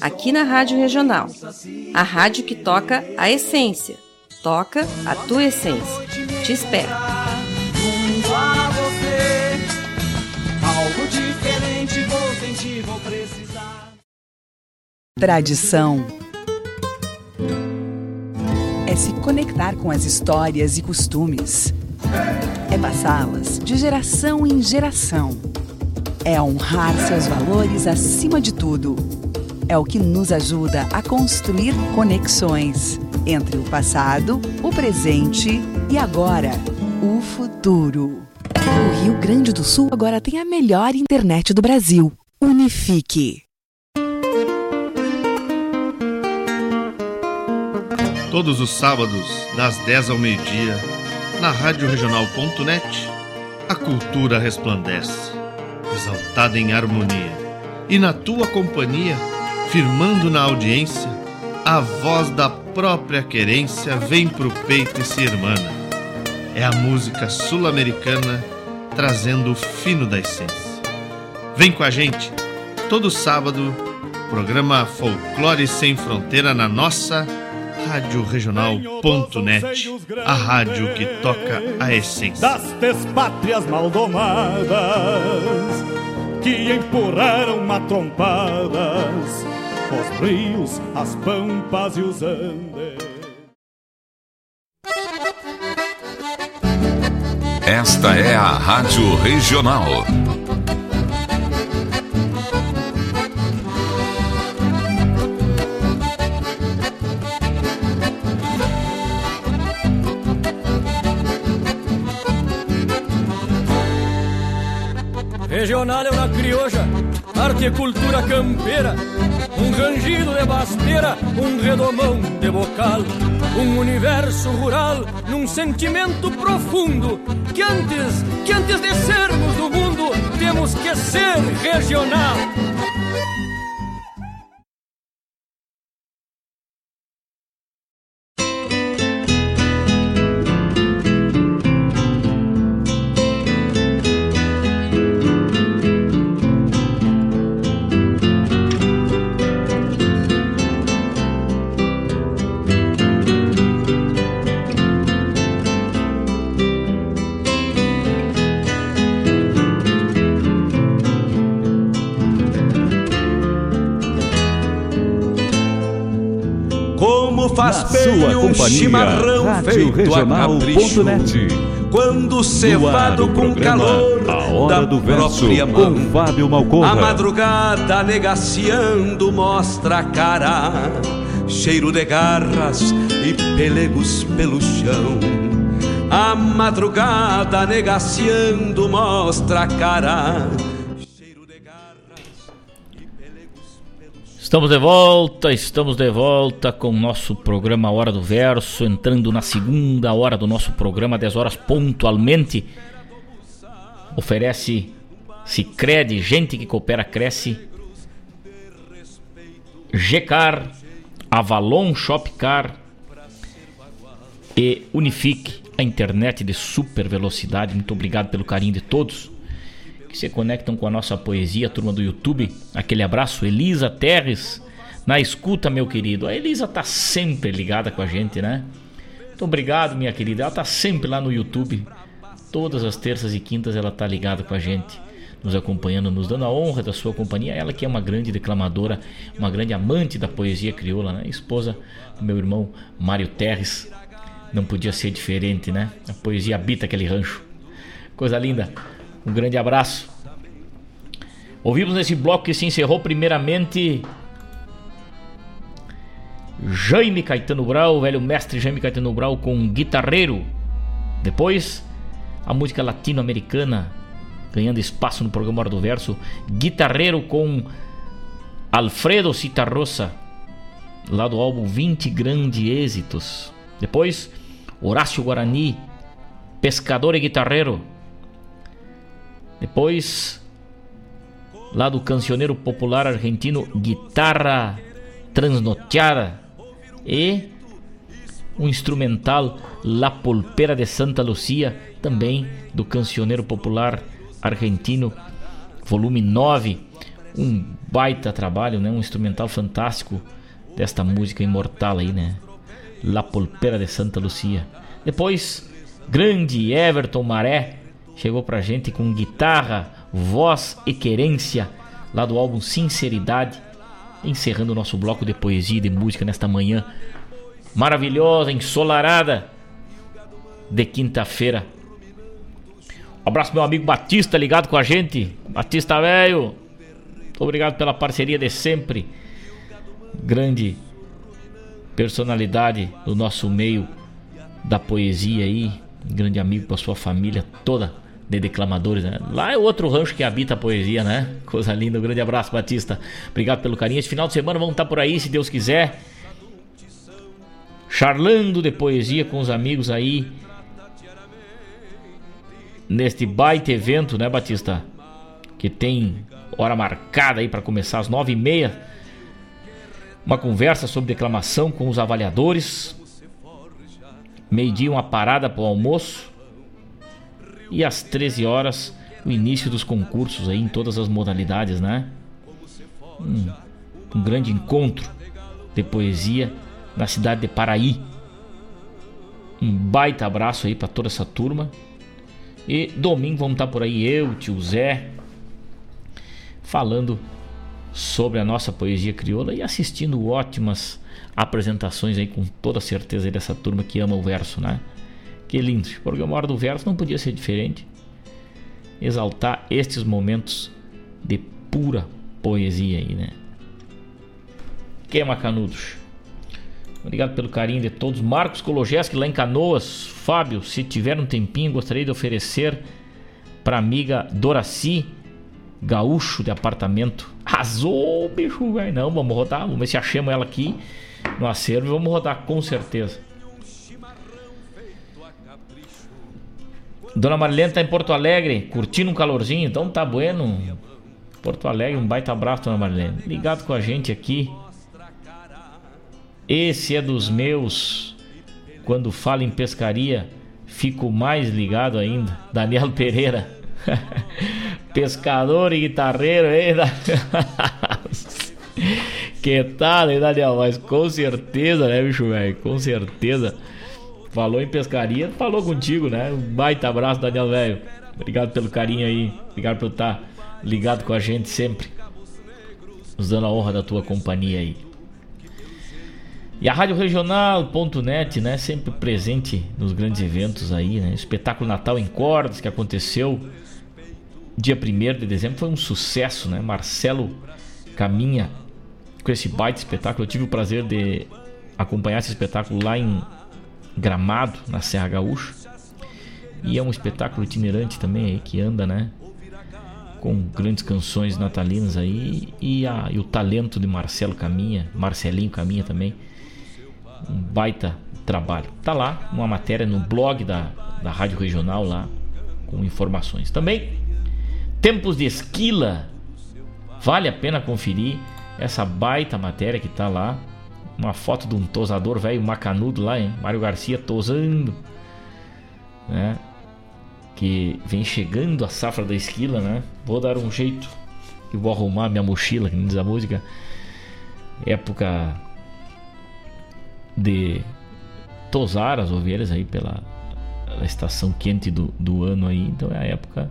aqui na Rádio Regional. A rádio que toca a essência. Toca a tua essência. Te espero. Tradição é se conectar com as histórias e costumes. É passá-las de geração em geração. É honrar seus valores acima de tudo. É o que nos ajuda a construir conexões entre o passado, o presente e agora, o futuro. O Rio Grande do Sul agora tem a melhor internet do Brasil. Unifique. Todos os sábados, das 10 ao meio-dia, na Rádio Regional.net, a cultura resplandece, exaltada em harmonia. E na tua companhia, firmando na audiência, a voz da própria querência vem pro peito e se irmana. É a música sul-americana trazendo o fino da essência. Vem com a gente, todo sábado, programa Folclore Sem Fronteira na nossa Rádio Regional.net, a rádio que toca a essência. das despátrias maldomadas que empurraram matrompadas os rios, as pampas e os andes. Esta é a Rádio Regional. Regional é uma crioja, arte e cultura campeira, um rangido de basteira, um redomão de bocal, um universo rural num sentimento profundo que antes, que antes de sermos do mundo, temos que ser regional. Companhia, chimarrão Rádio feito a capricho. Quando cevado com calor A Hora do Verso, própria mão com Fábio Malcorra. A madrugada negaciando mostra a cara Cheiro de garras e pelegos pelo chão A madrugada negaciando mostra a cara Estamos de volta, estamos de volta com o nosso programa Hora do Verso, entrando na segunda hora do nosso programa, 10 horas pontualmente. Oferece Cicred, gente que coopera, cresce. Gcar, Avalon Shopcar e Unifique, a internet de super velocidade. Muito obrigado pelo carinho de todos se conectam com a nossa poesia, turma do YouTube. Aquele abraço, Elisa Terres, na escuta, meu querido. A Elisa tá sempre ligada com a gente, né? Muito obrigado, minha querida. Ela tá sempre lá no YouTube. Todas as terças e quintas ela tá ligada com a gente, nos acompanhando, nos dando a honra da sua companhia. Ela que é uma grande declamadora, uma grande amante da poesia crioula, né? Esposa do meu irmão Mário Terres. Não podia ser diferente, né? A poesia habita aquele rancho. Coisa linda. Um grande abraço. Ouvimos nesse bloco que se encerrou primeiramente Jaime Caetano Brau, o velho mestre Jaime Caetano Brau com Guitarreiro. Depois, a música latino-americana ganhando espaço no programa Hora do Verso, Guitarreiro com Alfredo Citarrosa, lá do álbum 20 Grandes Êxitos. Depois, Horácio Guarani, Pescador e Guitarreiro. Depois, lá do cancioneiro popular argentino Guitarra Transnoteada. E um instrumental La Polpera de Santa Lucia, também do cancioneiro popular argentino, volume 9. Um baita trabalho, né? Um instrumental fantástico desta música imortal aí, né? La Polpera de Santa Lucia. Depois, grande Everton Maré chegou pra gente com guitarra, voz e querência lá do álbum Sinceridade, encerrando o nosso bloco de poesia e de música nesta manhã maravilhosa, ensolarada de quinta-feira. Um abraço meu amigo Batista ligado com a gente. Batista velho. Obrigado pela parceria de sempre. Grande personalidade do nosso meio da poesia aí, grande amigo com a sua família toda de declamadores, né? Lá é outro rancho que habita a poesia, né? Coisa linda, um grande abraço, Batista. Obrigado pelo carinho. Esse final de semana vamos estar por aí, se Deus quiser. Charlando de poesia com os amigos aí. Neste baita evento, né, Batista? Que tem hora marcada aí para começar às nove e meia. Uma conversa sobre declamação com os avaliadores. Meio-dia, uma parada para o almoço e às 13 horas o início dos concursos aí em todas as modalidades, né? Um, um grande encontro de poesia na cidade de Paraí. Um baita abraço aí para toda essa turma. E domingo vamos estar por aí eu, tio Zé, falando sobre a nossa poesia crioula e assistindo ótimas apresentações aí com toda certeza dessa turma que ama o verso, né? Que lindo. O programa Hora do Verso não podia ser diferente. Exaltar estes momentos de pura poesia aí, né? Queima canudos. Obrigado pelo carinho de todos. Marcos Kologeski lá em Canoas. Fábio, se tiver um tempinho, gostaria de oferecer para amiga Doraci, gaúcho de apartamento. Arrasou, bicho, velho. Não, vamos rodar. Vamos ver se achamos ela aqui no acervo vamos rodar com certeza. Dona Marilene tá em Porto Alegre, curtindo um calorzinho, então tá bueno. Porto Alegre, um baita abraço, Dona Marilene. Ligado com a gente aqui. Esse é dos meus. Quando falo em pescaria, fico mais ligado ainda. Daniel Pereira. Pescador e guitarreiro, hein? que tal, hein, Daniel? Mas com certeza, né, bicho, velho? Com certeza. Falou em pescaria, falou contigo, né? Um baita abraço, Daniel Velho. Obrigado pelo carinho aí. Obrigado por estar ligado com a gente sempre. Nos dando a honra da tua companhia aí. E a Rádio Regional.net, né? Sempre presente nos grandes eventos aí, né? Espetáculo Natal em Cordas que aconteceu dia 1 de dezembro foi um sucesso, né? Marcelo Caminha com esse baita espetáculo. Eu tive o prazer de acompanhar esse espetáculo lá em Gramado, na Serra Gaúcha. E é um espetáculo itinerante também aí que anda, né? Com grandes canções natalinas aí e, a, e o talento de Marcelo Caminha, Marcelinho Caminha também. Um baita trabalho. Tá lá uma matéria no blog da, da Rádio Regional lá com informações. Também Tempos de Esquila. Vale a pena conferir essa baita matéria que tá lá uma foto de um tosador velho macanudo lá, hein? Mário Garcia tosando, né? Que vem chegando a safra da esquila, né? Vou dar um jeito e vou arrumar minha mochila, que diz a música. Época de tosar as ovelhas aí pela, estação quente do, do ano aí, então é a época,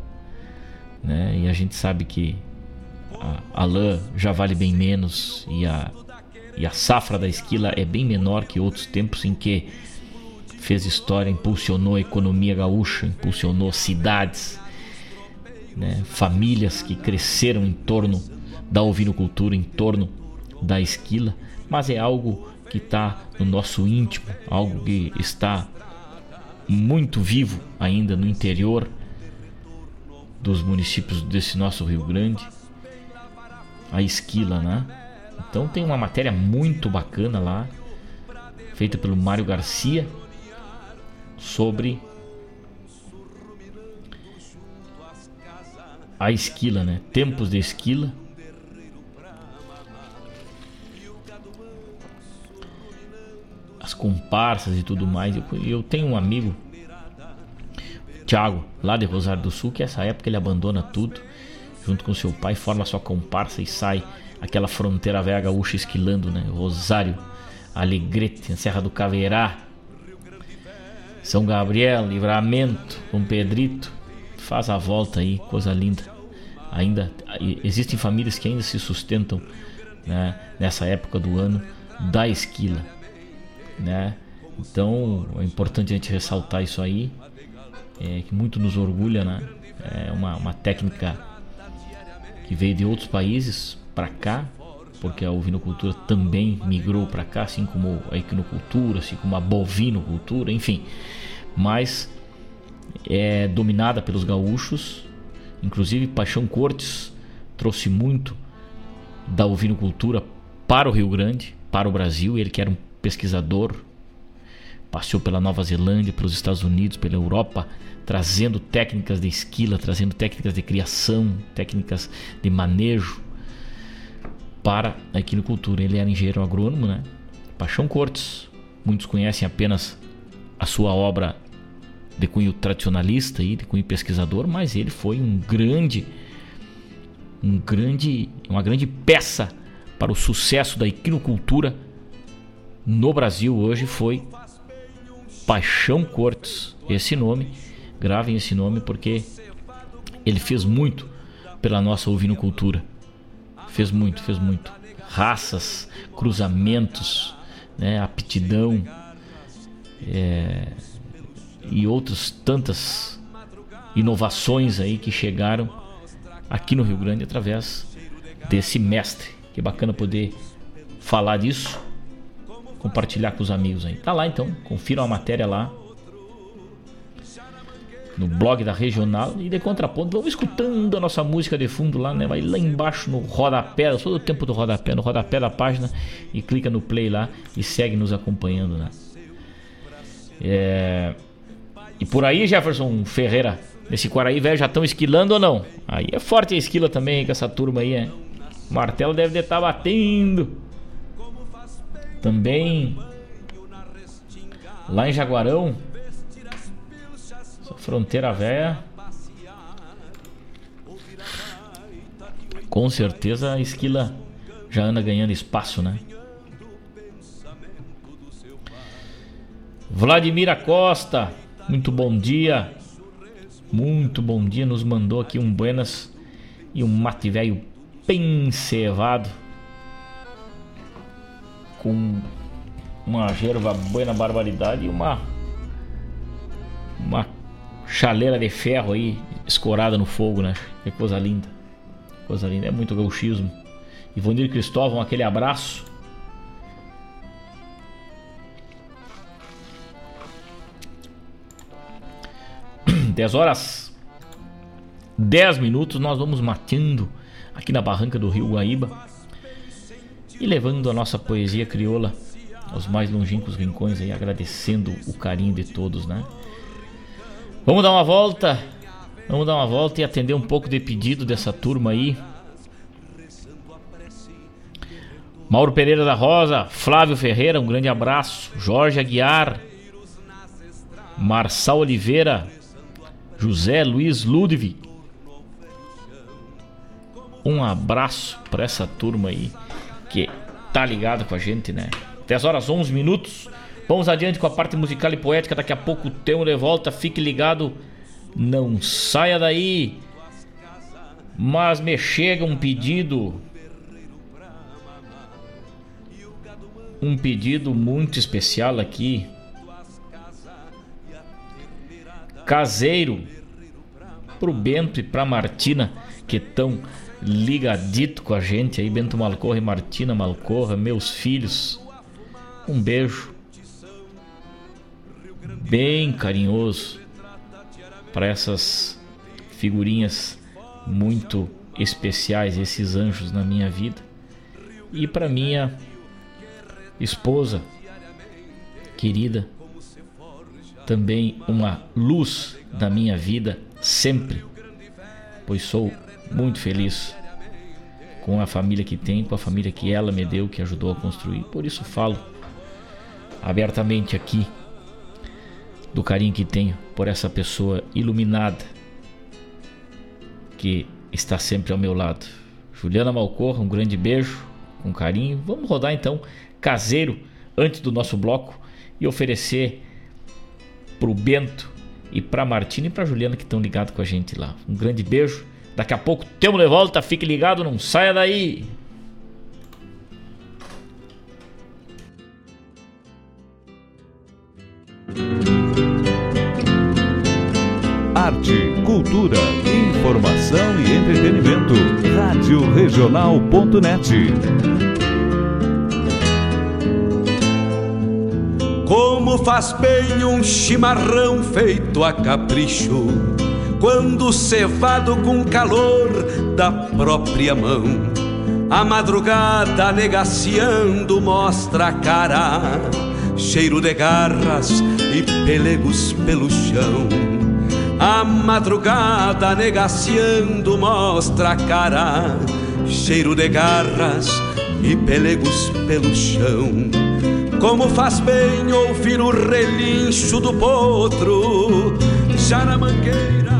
né? E a gente sabe que a, a lã já vale bem menos e a e a safra da esquila é bem menor que outros tempos em que fez história, impulsionou a economia gaúcha, impulsionou cidades, né, famílias que cresceram em torno da ovinocultura, em torno da esquila, mas é algo que está no nosso íntimo, algo que está muito vivo ainda no interior dos municípios desse nosso Rio Grande, a esquila, né? Então tem uma matéria muito bacana lá, feita pelo Mário Garcia, sobre a esquila, né? Tempos de esquila. As, comparsas e tudo mais. Eu, eu tenho um amigo, Thiago, lá de Rosário do Sul, que essa época ele abandona tudo, junto com seu pai, forma sua comparsa e sai aquela fronteira velha gaúcha esquilando, né? Rosário, Alegrete, Serra do Caveirá, São Gabriel, Livramento, Dom Pedrito, faz a volta aí, coisa linda. Ainda existem famílias que ainda se sustentam né, nessa época do ano da esquila, né? Então é importante a gente ressaltar isso aí, é, que muito nos orgulha, né? É uma, uma técnica que veio de outros países para cá, porque a ovinocultura também migrou para cá, assim como a equinocultura, assim como a bovinocultura, enfim. Mas é dominada pelos gaúchos, inclusive Paixão Cortes trouxe muito da ovinocultura para o Rio Grande, para o Brasil, ele que era um pesquisador, passeou pela Nova Zelândia, pelos Estados Unidos, pela Europa, trazendo técnicas de esquila, trazendo técnicas de criação, técnicas de manejo para a equinocultura. Ele era engenheiro agrônomo, né? Paixão Cortes. Muitos conhecem apenas a sua obra de cunho tradicionalista e de cunho pesquisador, mas ele foi um grande um grande uma grande peça para o sucesso da equinocultura no Brasil hoje foi Paixão Cortes. Esse nome, gravem esse nome porque ele fez muito pela nossa ovinocultura. Fez muito, fez muito. Raças, cruzamentos, né, aptidão é, e outras tantas inovações aí que chegaram aqui no Rio Grande através desse mestre. Que bacana poder falar disso, compartilhar com os amigos aí. Tá lá então, confiram a matéria lá no blog da regional e de contraponto, vamos escutando a nossa música de fundo lá, né? Vai lá embaixo no rodapé, todo o tempo do rodapé, no rodapé da página e clica no play lá e segue nos acompanhando, né? É... E por aí, Jefferson Ferreira, nesse Quaraí velho, já estão esquilando ou não? Aí é forte a esquila também com essa turma aí, é. O martelo deve estar tá batendo. Também lá em Jaguarão, fronteira velha. Com certeza a esquila já anda ganhando espaço, né? Vladimir Costa, muito bom dia. Muito bom dia, nos mandou aqui um buenas e um mate velho bem cevado com uma gerva boa na barbaridade e uma uma chaleira de ferro aí escorada no fogo, né? Que coisa linda. Coisa linda, é muito gauchismo. Ivonir Cristóvão, aquele abraço. Dez horas 10 minutos nós vamos mateando aqui na barranca do Rio Guaíba e levando a nossa poesia crioula aos mais longínquos rincões aí, agradecendo o carinho de todos, né? Vamos dar uma volta, vamos dar uma volta e atender um pouco de pedido dessa turma aí. Mauro Pereira da Rosa, Flávio Ferreira, um grande abraço. Jorge Aguiar, Marçal Oliveira, José Luiz Ludwig, um abraço para essa turma aí que tá ligada com a gente, né? 10 horas 11 minutos. Vamos adiante com a parte musical e poética. Daqui a pouco temos de volta. Fique ligado. Não saia daí. Mas me chega um pedido. Um pedido muito especial aqui. Caseiro. Pro Bento e pra Martina que estão ligadito com a gente aí, Bento Malcorra e Martina Malcorra, meus filhos. Um beijo bem carinhoso para essas figurinhas muito especiais, esses anjos na minha vida. E para minha esposa querida, também uma luz da minha vida sempre, pois sou muito feliz com a família que tem, com a família que ela me deu, que ajudou a construir. Por isso falo abertamente aqui do carinho que tenho por essa pessoa iluminada que está sempre ao meu lado. Juliana Malcorra, um grande beijo, com carinho. Vamos rodar então caseiro antes do nosso bloco e oferecer pro Bento e pra Martina e pra Juliana que estão ligados com a gente lá. Um grande beijo. Daqui a pouco temos de volta, fique ligado, não saia daí. Arte, cultura, informação e entretenimento. Rádio. Como faz bem um chimarrão feito a capricho, quando cevado com calor da própria mão. A madrugada negaciando mostra a cara, cheiro de garras e pelegos pelo chão. A madrugada negaciando mostra a cara, cheiro de garras e pelegos pelo chão. Como faz bem ouvir o relincho do potro, já na mangueira.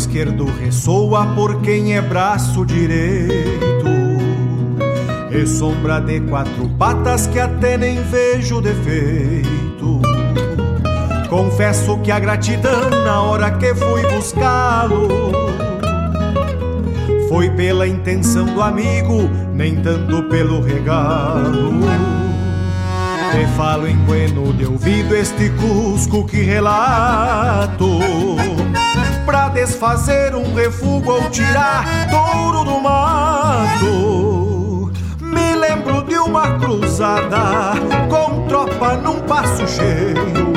Esquerdo ressoa por quem é braço direito. E sombra de quatro patas que até nem vejo defeito. Confesso que a gratidão na hora que fui buscá-lo foi pela intenção do amigo, nem tanto pelo regalo. Te falo em bueno de ouvido este cusco que relato Pra desfazer um refúgio ou tirar touro do mato. Me lembro de uma cruzada com tropa num passo cheio.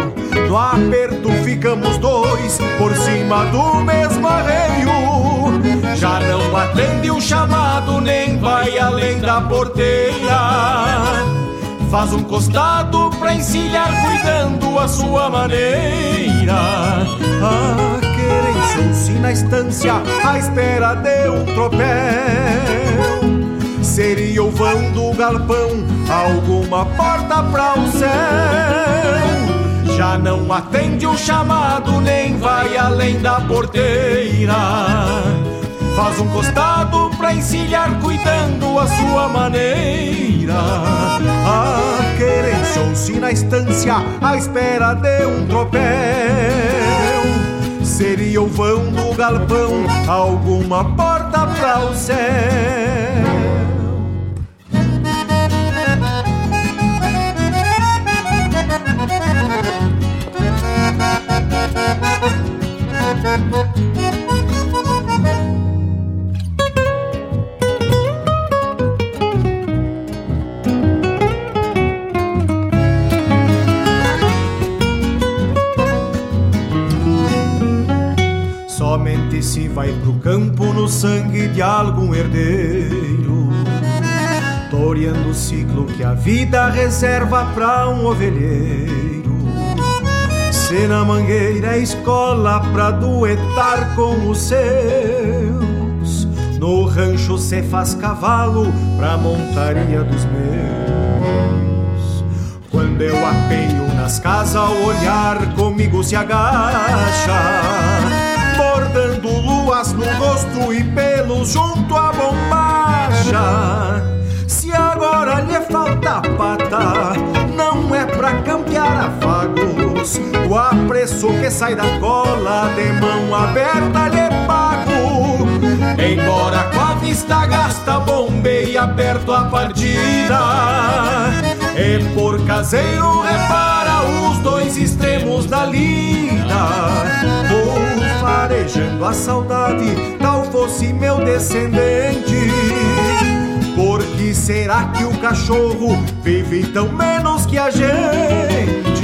No aperto ficamos dois por cima do mesmo arreio. Já não atende o chamado nem vai além da porteira. Faz um costado pra encilhar cuidando a sua maneira. A querência se na estância à espera de um tropel Seria o vão do galpão alguma porta pra o céu. Já não atende o chamado nem vai além da porteira. Faz um costado pra encilhar cuidando a sua maneira. A querência se na estância à espera de um tropel Seria o vão do galpão alguma porta pra o céu vai pro campo no sangue de algum herdeiro, toreando o ciclo que a vida reserva pra um ovelheiro. Se na mangueira é escola pra duetar com os seus, no rancho se faz cavalo pra montaria dos meus. Quando eu apeio nas casas, o olhar comigo se agacha bordando luas no rosto e pelos junto à bombacha. Se agora lhe falta pata, não é pra campear afagos. O apreço que sai da cola, de mão aberta lhe pago. Embora com a vista gasta, bombeia perto a partida. E por caseiro repara os dois extremos da lida. Farejando a saudade, tal fosse meu descendente. Por que será que o cachorro vive tão menos que a gente?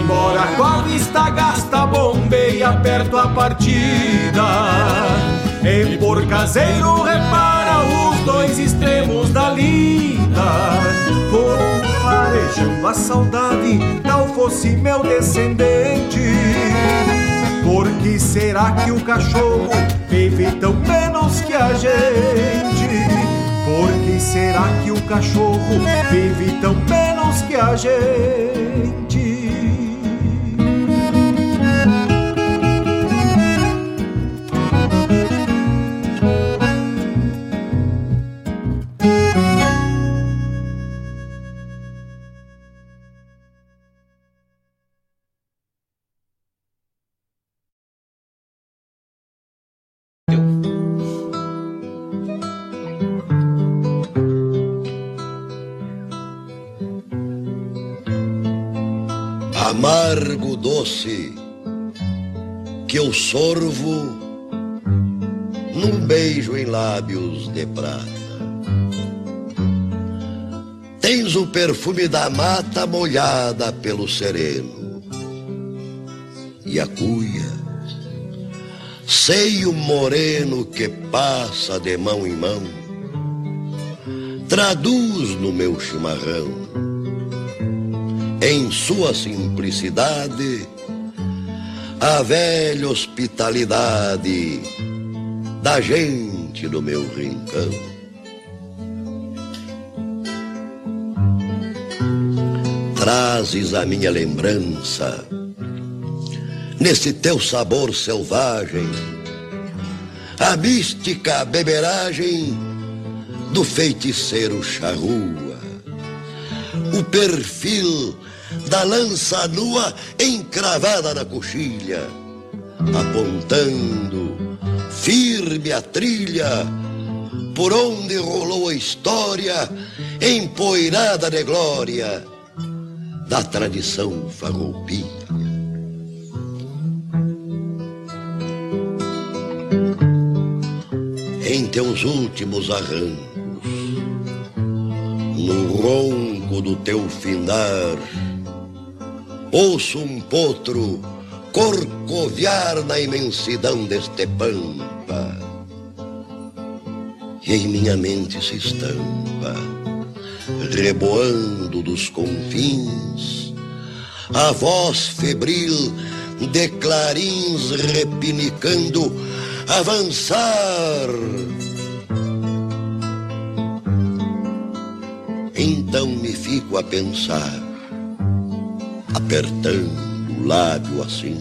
Embora com a vista gasta, bombeia perto a partida. E por caseiro repara os dois extremos da cantar Como farejando a saudade Tal fosse meu descendente Por que será que o cachorro Vive tão menos que a gente? Por que será que o cachorro Vive tão menos que a gente amargo doce que eu sorvo num beijo em lábios de prata. Tens o perfume da mata molhada pelo sereno e a cuia, seio moreno que passa de mão em mão, traduz no meu chimarrão em sua simplicidade, a velha hospitalidade da gente do meu rincão. Trazes a minha lembrança nesse teu sabor selvagem, a mística beberagem do feiticeiro charrua, o perfil da lança nua encravada na coxilha, apontando firme a trilha por onde rolou a história empoeirada de glória da tradição farroupilha. Em teus últimos arrancos, no ronco do teu findar, Ouço um potro corcoviar na imensidão deste pampa. E em minha mente se estampa, reboando dos confins, a voz febril de clarins repinicando, avançar. Então me fico a pensar apertando o lábio assim,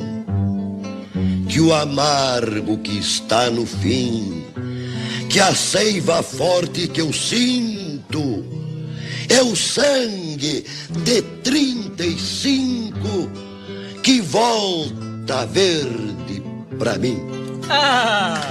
que o amargo que está no fim, que a seiva forte que eu sinto, é o sangue de trinta e cinco que volta verde pra mim. Ah,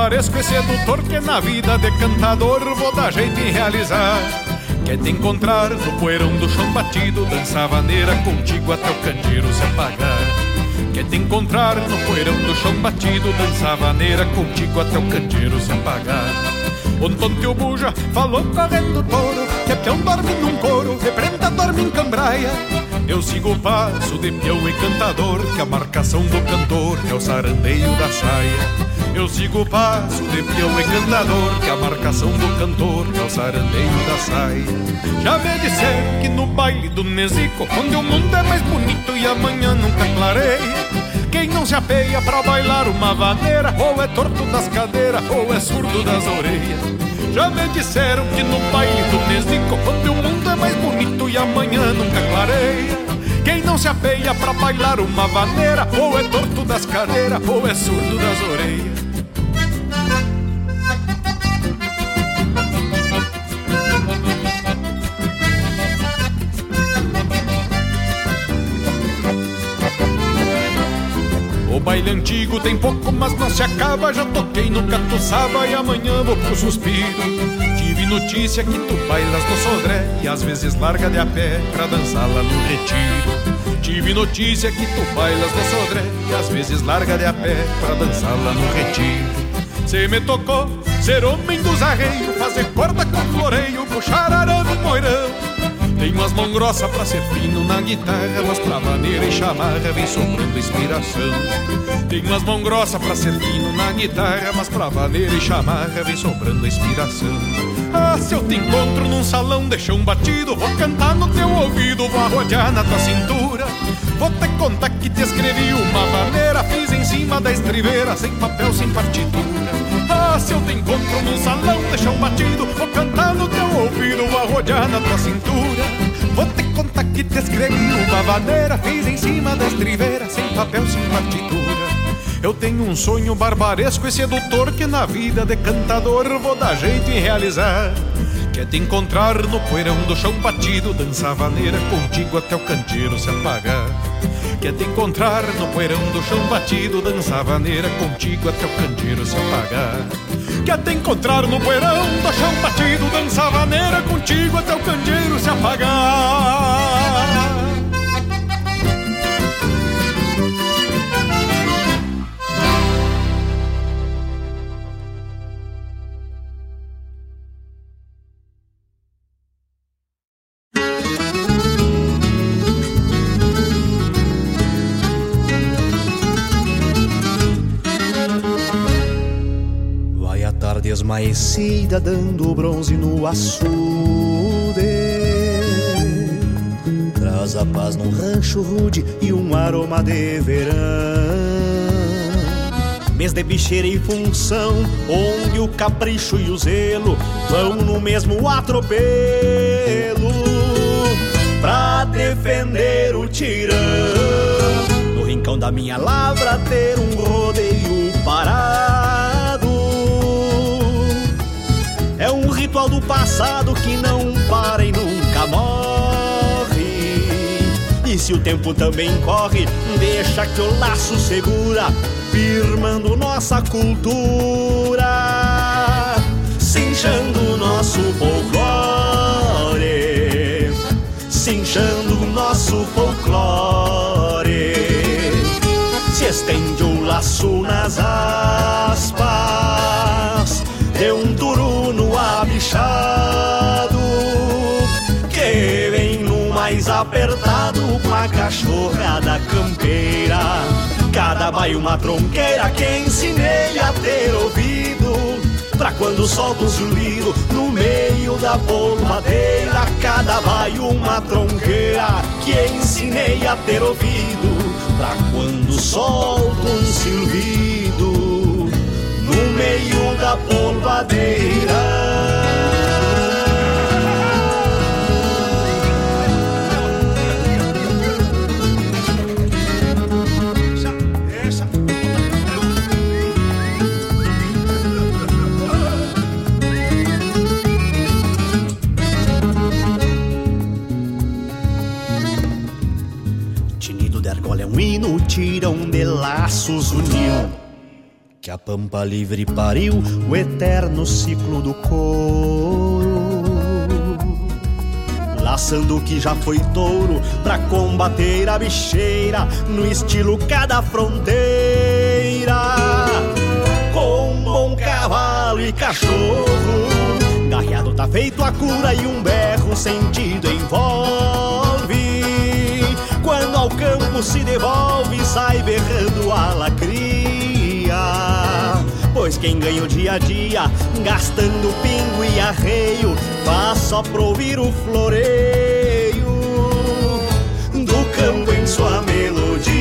sonho barbaresco e sedutor que na vida de cantador vou dar jeito em realizar. Que é te encontrar no poeirão do chão batido, dançar vaneira contigo até o candeeiro se apagar. Que é te encontrar no poeirão do chão batido, dançar vaneira contigo até o candeeiro se apagar. Ontem teu buja falou correndo touro, que peão dorme num couro, reprenda dorme em cambraia. Eu sigo o passo de peão e cantador, que a marcação do cantor é o sarandeio da saia. Eu sigo o passo de peão e cantador, que a marcação do cantor é o sarandeio da saia. Já me disseram que no baile do Nezico, onde o mundo é mais bonito e amanhã nunca clareia. Quem não se apeia pra bailar uma vaneira, ou é torto das cadeiras, ou é surdo das orelhas. Já me disseram que no baile do Nezico, onde o mundo é mais bonito e amanhã nunca clareia. Quem não se apeia pra bailar uma vaneira, ou é torto das cadeiras, ou é surdo das orelhas. Antigo tem pouco, mas não se acaba. Já toquei no catuçaba e amanhã vou pro suspiro. Tive notícia que tu bailas no sodré e às vezes larga de a pé pra dançar lá no retiro. Tive notícia que tu bailas no sodré e às vezes larga de a pé pra dançar lá no retiro. Cê me tocou ser homem dos arreios, fazer corda com floreio, puxar arame moirão. Tem umas mãos grossas pra ser fino na guitarra, mas pra maneira e chamarra vem sobrando inspiração. Tem umas mãos grossas pra ser fino na guitarra, mas pra maneira e chamarra vem sobrando inspiração. Ah, se eu te encontro num salão de chão batido, vou cantar no teu ouvido, vou arrodear na tua cintura. Vou te contar que te escrevi uma maneira, fiz em cima da estribeira, sem papel, sem partitura. Ah, se eu te encontro num salão de chão batido, vou cantar no teu ouvido, vou arrodear na tua cintura. Vou te contar que te escrevi uma maneira, fiz em cima da estribeira, sem papel, sem partitura. Eu tenho um sonho barbaresco e sedutor que na vida de cantador vou dar jeito em realizar. Que é te encontrar no poeirão do chão batido, dançar vaneira contigo até o canteiro se apagar. Que é te encontrar no poeirão do chão batido, dançar vaneira contigo até o candeeiro se apagar. Que é te encontrar no poeirão do chão batido, dançar vaneira contigo até o candeeiro se apagar. Esmaecida dando bronze no açude traz a paz num rancho rude e um aroma de verão. Mês de bicheira e função, onde o capricho e o zelo vão no mesmo atropelo pra defender o tirão. No rincão da minha lavra ter um rodeio ritual do passado que não para e nunca morre. E se o tempo também corre, deixa que o laço segura, firmando nossa cultura, cinchando nosso folclore, cinchando nosso folclore. Se estende o laço nas aspas, abichado, que vem no mais apertado com a cachorrada campeira. Cada baio uma tronqueira que ensinei a ter ouvido. Pra quando solta um zumbido no meio da polvadeira. Cada baio uma tronqueira que ensinei a ter ouvido. Pra quando solta um silbido no meio da polvadeira. É hino, tirão de laços uniu. Que a pampa livre pariu o eterno ciclo do couro. Laçando o que já foi touro pra combater a bicheira no estilo cada fronteira. Com bom cavalo e cachorro, garreado tá feito a cura e um berro sentido envolve. Quando ao campo se devolve, sai berrando a lacria. Pois quem ganha o dia a dia, gastando pingo e arreio, faz só pra ouvir o floreio do campo em sua melodia.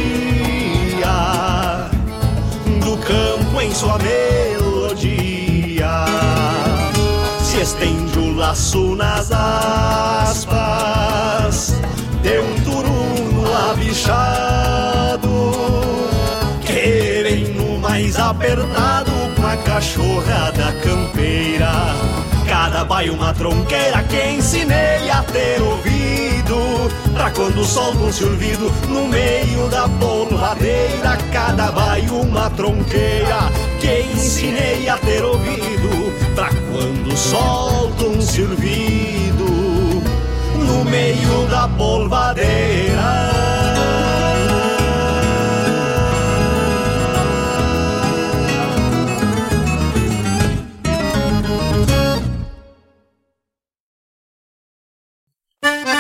Do campo em sua melodia. Se estende o laço nas aspas, de um turuno abichado que vem no mais apertado cachorrada campeira. Cada baio uma tronqueira que ensinei a ter ouvido. Pra quando solta um silvido no meio da polvadeira. Cada baio uma tronqueira que ensinei a ter ouvido. Pra quando solta um silvido no meio da polvadeira.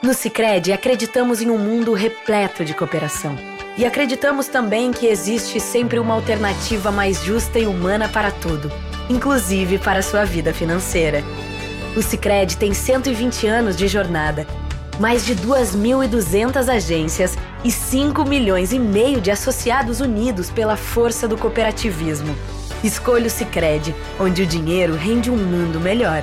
No Sicredi acreditamos em um mundo repleto de cooperação. E acreditamos também que existe sempre uma alternativa mais justa e humana para tudo, inclusive para a sua vida financeira. O Sicredi tem 120 anos de jornada, mais de 2.200 agências e 5 milhões e meio de associados unidos pela força do cooperativismo. Escolha o Sicredi, onde o dinheiro rende um mundo melhor.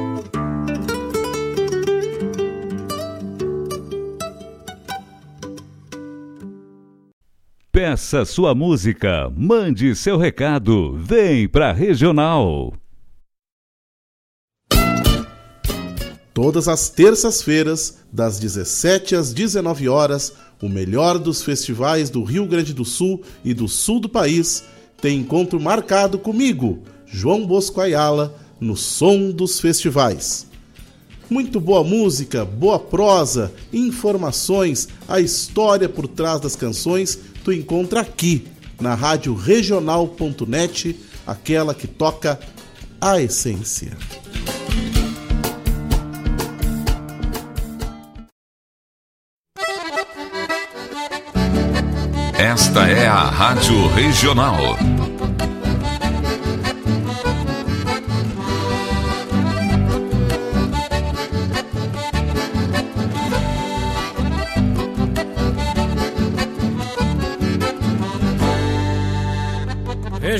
Peça sua música, mande seu recado, vem pra Regional. Todas as terças-feiras, das 17 às 19 horas, o melhor dos festivais do Rio Grande do Sul e do sul do país tem encontro marcado comigo, João Bosco Ayala, no Som dos Festivais. Muito boa música, boa prosa, informações, a história por trás das canções tu encontra aqui na rádio regional.net, aquela que toca a essência. Esta é a Rádio Regional.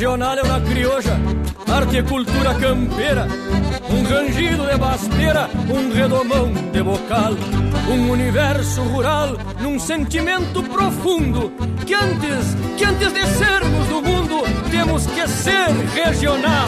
Regional é uma crioja, arte e cultura campeira, um rangido de basteira, um redomão de bocal, um universo rural num sentimento profundo que antes, que antes de sermos do mundo, temos que ser regional.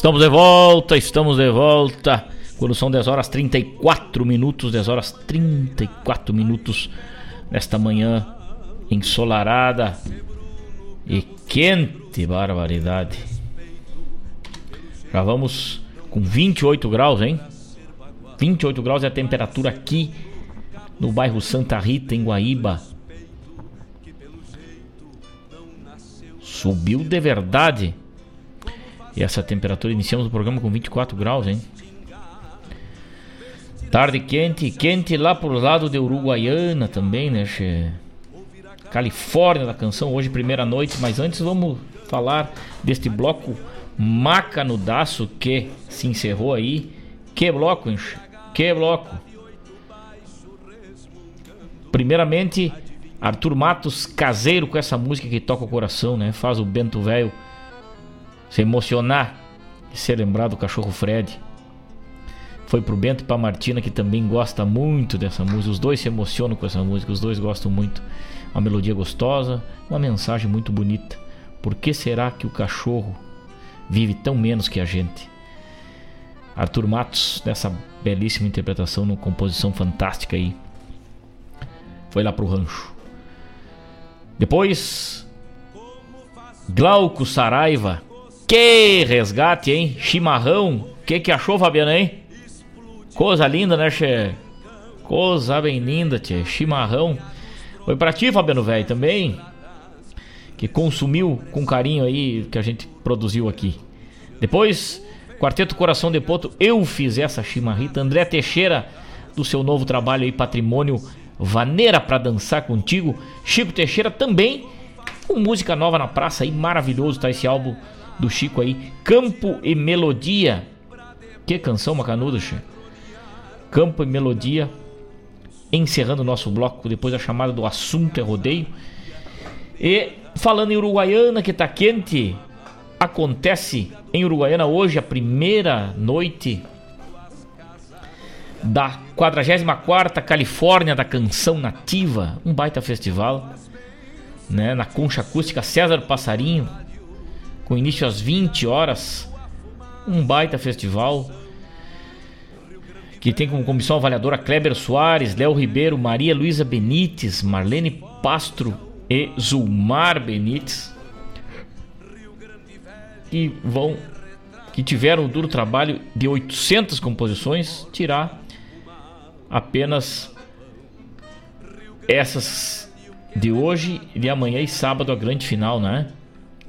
Estamos de volta, estamos de volta. Quando são 10 horas 34 minutos, 10 horas 34 minutos nesta manhã ensolarada e quente, barbaridade. Já vamos com 28 graus, hein? 28 graus é a temperatura aqui no bairro Santa Rita, em Guaíba. Subiu de verdade. E essa temperatura, iniciamos o programa com 24 graus, hein? Tarde quente, quente lá pro lado de Uruguaiana também, né, che? Califórnia da canção, hoje primeira noite, mas antes vamos falar deste bloco macanudaço que se encerrou aí. Que bloco, hein? Que bloco. Primeiramente, Arthur Matos caseiro com essa música que toca o coração, né? Faz o Bento Velho se emocionar e ser lembrado do cachorro Fred. Foi pro Bento e pra Martina que também gosta muito dessa música. Os dois se emocionam com essa música, os dois gostam muito. Uma melodia gostosa, uma mensagem muito bonita. Por que será que o cachorro vive tão menos que a gente? Arthur Matos, nessa belíssima interpretação, numa composição fantástica aí. Foi lá pro rancho. Depois, Glauco Saraiva que resgate, hein? Chimarrão. Que que achou, Fabiana, hein? Coisa linda, né, che? Coisa bem linda, tchê. Chimarrão. Foi pra ti, Fabiano Velho, também. Que consumiu com carinho aí que a gente produziu aqui. Depois, Quarteto Coração de Poto, eu fiz essa chimarrita. André Teixeira, do seu novo trabalho aí, Patrimônio Vaneira para Dançar Contigo. Chico Teixeira também, com música nova na praça aí, maravilhoso tá esse álbum do Chico aí. Campo e Melodia. Que canção macanuda, che. Campo e Melodia. Encerrando o nosso bloco depois da chamada do assunto é rodeio. E falando em Uruguaiana, que tá quente, acontece em Uruguaiana hoje a primeira noite da 44ª Califórnia da Canção Nativa, um baita festival, né, na Concha Acústica César Passarinho, com início às 20 horas. Um baita festival que tem como comissão avaliadora Kleber Soares, Léo Ribeiro, Maria Luísa Benites, Marlene Pastro e Zulmar Benites, que vão que tiveram o duro trabalho de 800 composições, tirar apenas essas de hoje, de amanhã e sábado a grande final, né?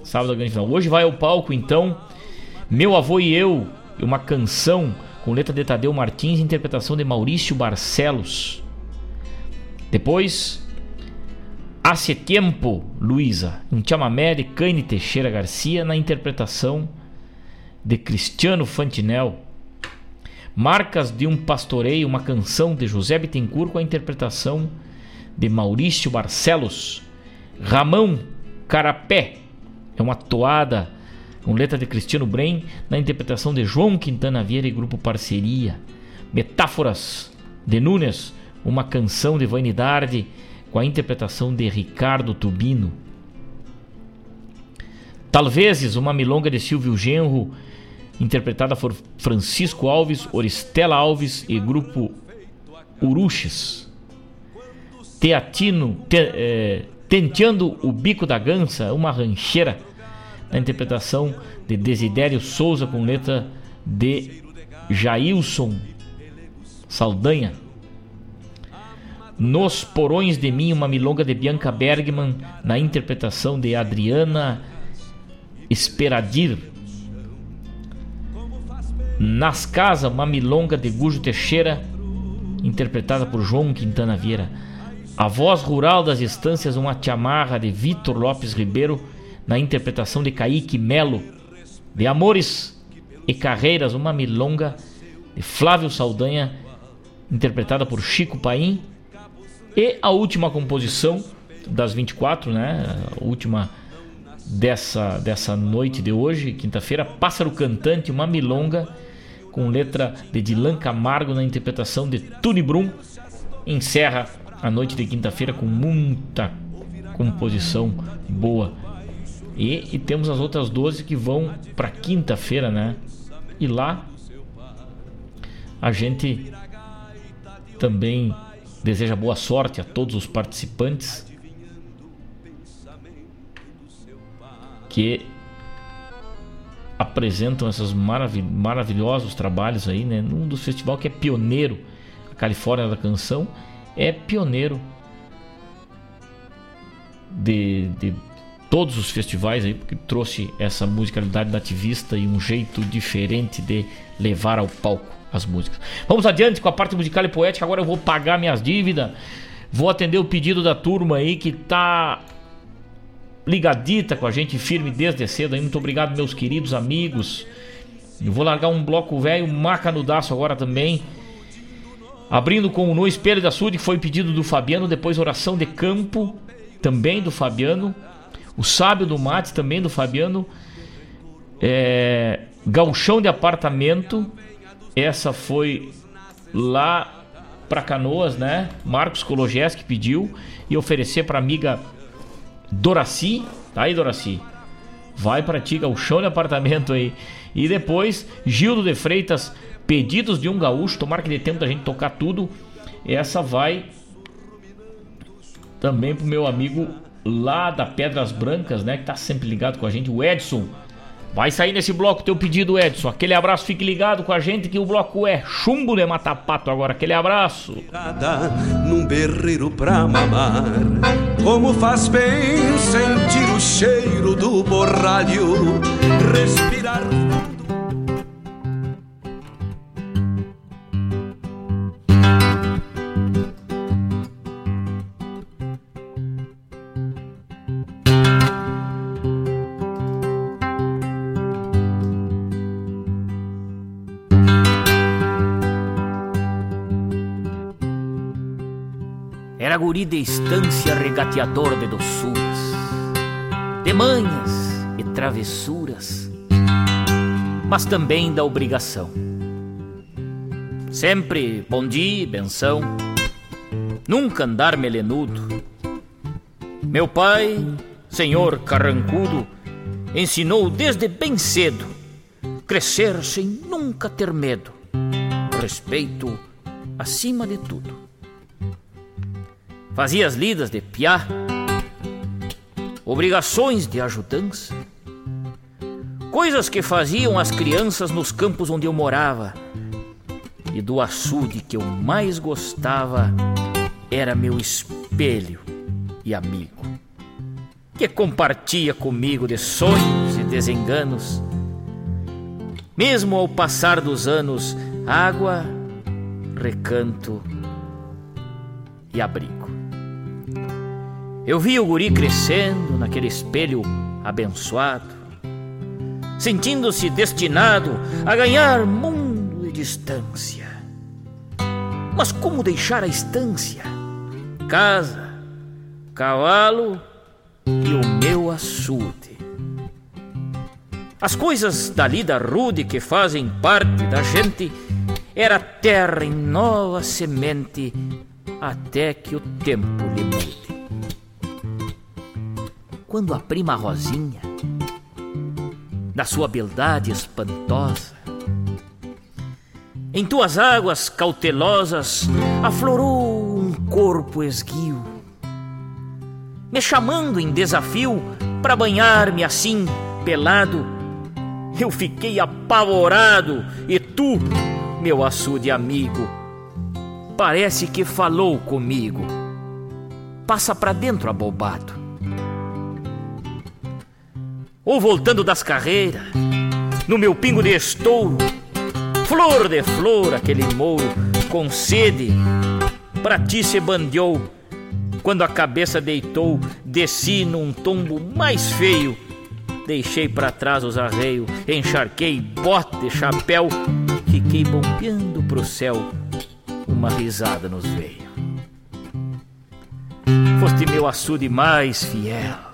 Sábado a grande final. Hoje vai ao palco então Meu Avô e Eu, uma canção com letra de Tadeu Martins e interpretação de Maurício Barcelos. Depois Hace Tempo, Luísa, um chamamé de Caine Teixeira Garcia na interpretação de Cristiano Fantinel. Marcas de um Pastoreio, uma canção de José Bittencourt com a interpretação de Maurício Barcelos. Ramão Carapé é uma toada com letra de Cristiano Brem na interpretação de João Quintana Vieira e grupo Parceria. Metáforas de Nunes, uma canção de Vanidade com a interpretação de Ricardo Tubino. Talvez uma milonga de Silvio Genro interpretada por Francisco Alves, Oristela Alves e grupo Uruches. Teatino, te, é, Tenteando o Bico da Gança, uma rancheira, na interpretação de Desidério Souza com letra de Jailson Saldanha. Nos Porões de Mim, uma milonga de Bianca Bergman, na interpretação de Adriana Esperadir. Nas Casas, uma milonga de Gujo Teixeira, interpretada por João Quintana Vieira. A voz rural das estâncias, uma chamarra de Vitor Lopes Ribeiro, na interpretação de Kaique Melo. De Amores e Carreiras, uma milonga de Flávio Saldanha, interpretada por Chico Paim. E a última composição das 24, né? A última dessa, dessa noite de hoje, quinta-feira, Pássaro Cantante, uma milonga com letra de Dilan Camargo na interpretação de Tony Brum, encerra a noite de quinta-feira com muita composição boa. E, e, temos as outras 12 que vão para quinta-feira, né? E lá a gente também deseja boa sorte a todos os participantes que apresentam esses marav maravilhosos trabalhos aí, né? Num dos festivais que é pioneiro, a Califórnia da Canção é pioneiro de, de todos os festivais aí, porque trouxe essa musicalidade nativista e um jeito diferente de levar ao palco as músicas. Vamos adiante com a parte musical e poética. Agora eu vou pagar minhas dívidas. Vou atender o pedido da turma aí que tá ligadita com a gente firme desde cedo. Aí. Muito obrigado, meus queridos amigos. Eu vou largar um bloco velho macanudaço agora também. Abrindo com o No Espelho da Sul, que foi pedido do Fabiano. Depois Oração de Campo, também do Fabiano. O Sábio do Mate, também do Fabiano. É... Galchão de Apartamento. Essa foi lá para Canoas, né? Marcos Kologeski pediu e oferecer para amiga Doraci, tá aí Doraci. Vai para ti, o chão de apartamento aí. E depois, Gildo de Freitas, pedidos de um gaúcho, tomara que dê tempo da gente tocar tudo. Essa vai também pro meu amigo lá da Pedras Brancas, né, que tá sempre ligado com a gente, o Edson. Vai sair nesse bloco teu pedido, Edson. Aquele abraço, fique ligado com a gente que o bloco é chumbo de matapato agora. Aquele abraço. Num berreiro pra mamar, como faz bem sentir o cheiro do borralho, respirar. Guri de estância regateador de doçuras, de manhas e travessuras, mas também da obrigação. Sempre bom dia, benção, nunca andar melenudo. Meu pai, senhor carrancudo, ensinou desde bem cedo crescer sem nunca ter medo, respeito acima de tudo. Fazia as lidas de piá, obrigações de ajudança, coisas que faziam as crianças nos campos onde eu morava. E do açude que eu mais gostava era meu espelho e amigo, que compartia comigo de sonhos e desenganos. Mesmo ao passar dos anos, água, recanto e abrigo. Eu vi o guri crescendo naquele espelho abençoado, sentindo-se destinado a ganhar mundo e distância. Mas como deixar a estância? Casa, cavalo e o meu açude. As coisas da lida rude que fazem parte da gente era terra em nova semente até que o tempo lhe mude. Quando a prima Rosinha, da sua beldade espantosa, em tuas águas cautelosas aflorou um corpo esguio, me chamando em desafio para banhar-me assim, pelado. Eu fiquei apavorado e tu, meu açude amigo, parece que falou comigo. Passa pra dentro, abobado. Ou voltando das carreiras, no meu pingo de estouro, flor de flor, aquele mouro com sede, pra ti se bandeou. Quando a cabeça deitou, desci num tombo mais feio. Deixei para trás os arreios, encharquei bote, chapéu, fiquei bombeando pro céu. Uma risada nos veio. Foste meu açude mais fiel.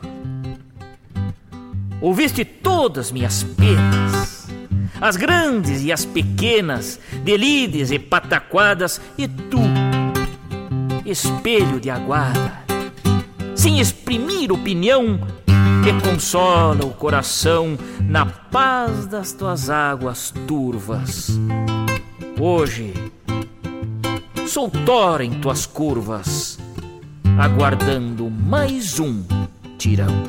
Ouviste todas minhas penas as grandes e as pequenas, delides e pataquadas, e tu, espelho de aguarda, sem exprimir opinião, me consola o coração na paz das tuas águas turvas. Hoje, sou tora em tuas curvas, aguardando mais um tirão.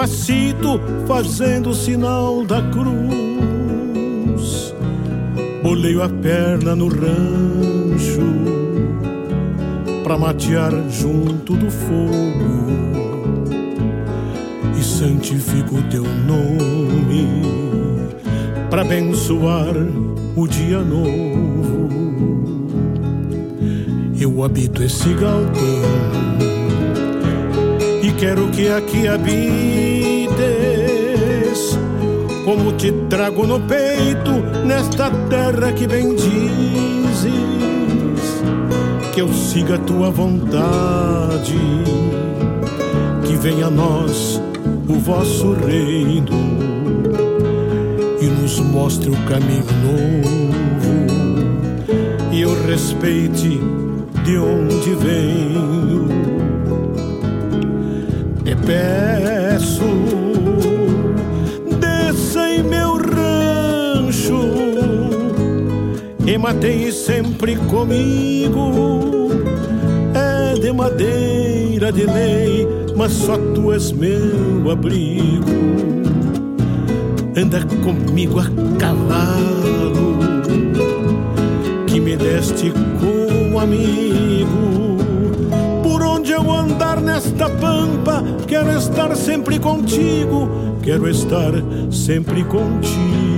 Despacito, fazendo o sinal da cruz. Boleio a perna no rancho pra matear junto do fogo e santifico teu nome para abençoar o dia novo. Eu habito esse galpão e quero que aqui habites, como te trago no peito nesta terra que bendizes. Que eu siga a tua vontade, que venha a nós o vosso reino e nos mostre o caminho novo e eu respeite de onde venho. Te peço, meu rancho e matei sempre comigo. É de madeira de lei, mas só tu és meu abrigo anda comigo a cavalo, que me deste como amigo. Por onde eu andar nesta pampa, quero estar sempre contigo, quero estar sempre contigo.